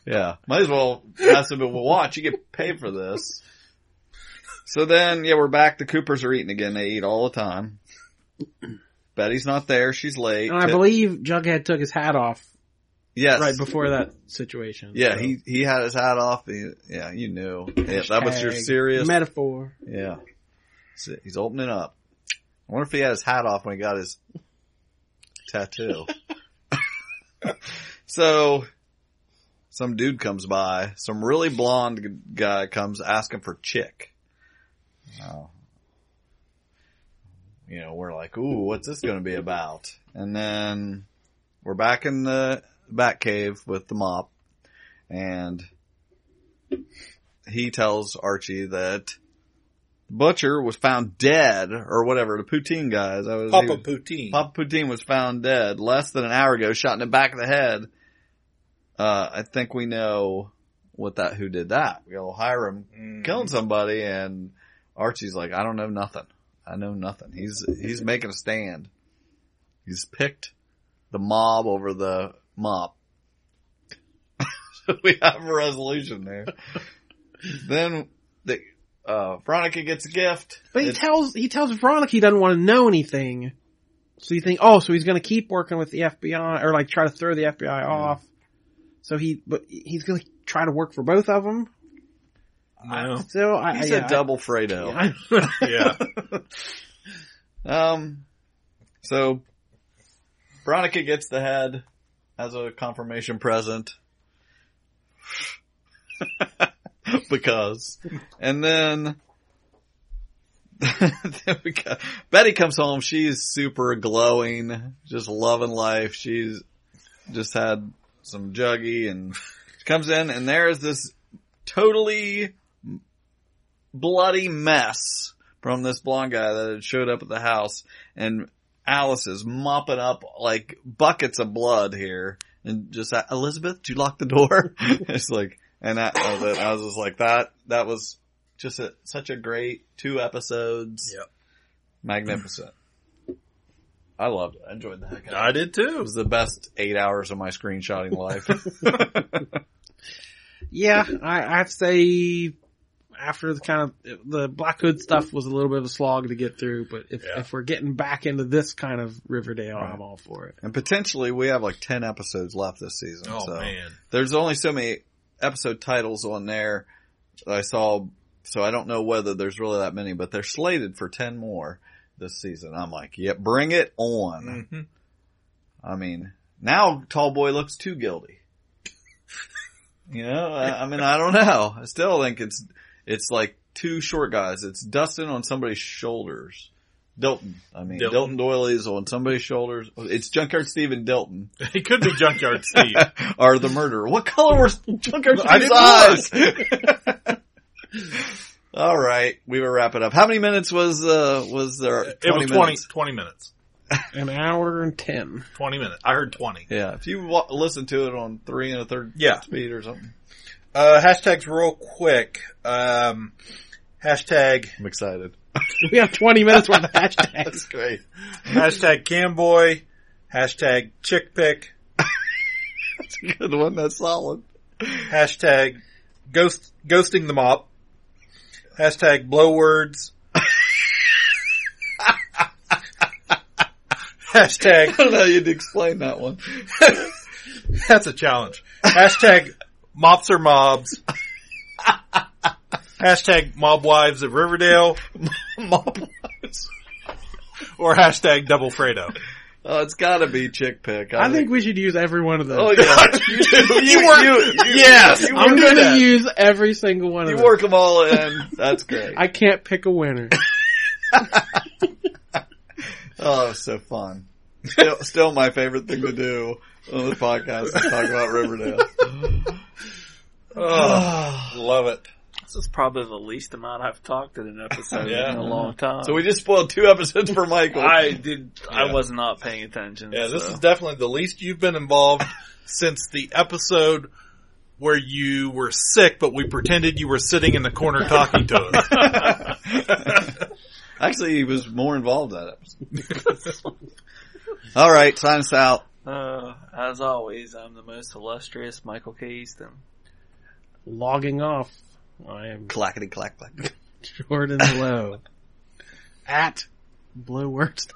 yeah, might as well have some people watch. You get paid for this. So then, yeah, we're back. The Coopers are eating again. They eat all the time. Betty's not there. She's late. And I believe Jughead took his hat off yes, right before that situation. Yeah, So, he he had his hat off. He, yeah, you knew. Yeah, that was your hashtag serious metaphor. Yeah. He's opening up. I wonder if he had his hat off when he got his tattoo. so, some dude comes by, some really blonde guy comes asking for chick. Oh. You know, we're like, ooh, what's this gonna be about? And then we're back in the back cave with the mop and he tells Archie that Butcher was found dead, or whatever, the poutine guys. I was, Papa he- Poutine. Papa Poutine was found dead less than an hour ago, shot in the back of the head. Uh, I think we know what that, who did that. We go Hiram Mm. killing somebody and Archie's like, I don't know nothing. I know nothing. He's, he's making a stand. He's picked the mob over the mop. so we have a resolution there. then the, uh, Veronica gets a gift. But he It's- tells he tells Veronica he doesn't want to know anything. So you think, oh, so he's going to keep working with the FBI or like try to throw the FBI off. So he, but he's going to try to work for both of them. No. So I, He's I, a double Fredo. Yeah. Yeah. Um, so Veronica gets the head as a confirmation present. because, and then, then we got, Betty comes home. She's super glowing, just loving life. She's just had some juggy and comes in and there is this totally bloody mess from this blonde guy that had showed up at the house and Alice is mopping up like buckets of blood here and just Elizabeth, did you lock the door? it's like, and that was it. I was just like that. That was just a, such a great two episodes. Yep. Magnificent. I loved it. I enjoyed the heck out of it. I did too. It was the best eight hours of my screenshotting life. Yeah, I, I'd say after the kind of the Black Hood stuff was a little bit of a slog to get through, but if Yeah. if we're getting back into this kind of Riverdale, Right. I'm all for it. and potentially we have like 10 episodes left this season. Oh so man. there's only so many episode titles on there that I saw, so I don't know whether there's really that many, but they're slated for 10 more this season. I'm like, yep, bring it on. hmm I mean, now Tall Boy looks too guilty. You know, I, I mean, I don't know. I still think it's, it's like two short guys. It's Dustin on somebody's shoulders. Dilton. I mean, Dilton. Dilton, Doiley's on somebody's shoulders. It's Junkyard Steve and Dilton He could be Junkyard Steve. are the murderer. What color was Junkyard I Steve's eyes? All right, we will wrap it up. How many minutes was uh was there? It was 20, minutes? 20 minutes. An hour and ten. 20 minutes. I heard 20. Yeah, if you wa- listen to it on three and a third Yeah. speed or something, Uh, hashtags real quick. Um, hashtag, I'm excited. We have 20 minutes worth of hashtags. That's great. hashtag camboy, hashtag chick pick, That's a good one. That's solid. hashtag ghost, ghosting the mop, hashtag blow words, hashtag I don't know how you'd explain that one. That's a challenge. Hashtag mops or mobs. Hashtag mob wives of Riverdale mob wives. or hashtag double Fredo. Oh, it's got to be chick pick. I think we should use every one of those. Oh yeah, you, do. you, were- you, you, Yes, you, I'm work, going that. to use every single one of you those. work them all in. That's great. I can't pick a winner. Oh, it so fun. Still, still my favorite thing to do on the podcast is talk about Riverdale. Oh, love it. This is probably the least amount I've talked in an episode Yeah. in a long time. So we just spoiled two episodes for Michael. I did. I was not paying attention. Yeah, this is definitely the least you've been involved since the episode where you were sick, but we pretended you were sitting in the corner talking to us. Actually, he was more involved in that episode. All right, sign us out. Uh, as always, I'm the most illustrious Michael K. Easton. Logging off. I am Clackety clack clack. Jordan Lowe. At blowwords.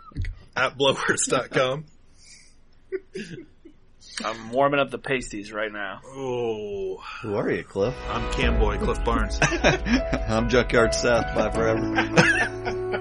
At blowwords.com. I'm warming up the pasties right now. Oh, Who are you, Cliff? I'm Camboy Cliff Barnes. I'm Junkyard Seth. Bye forever.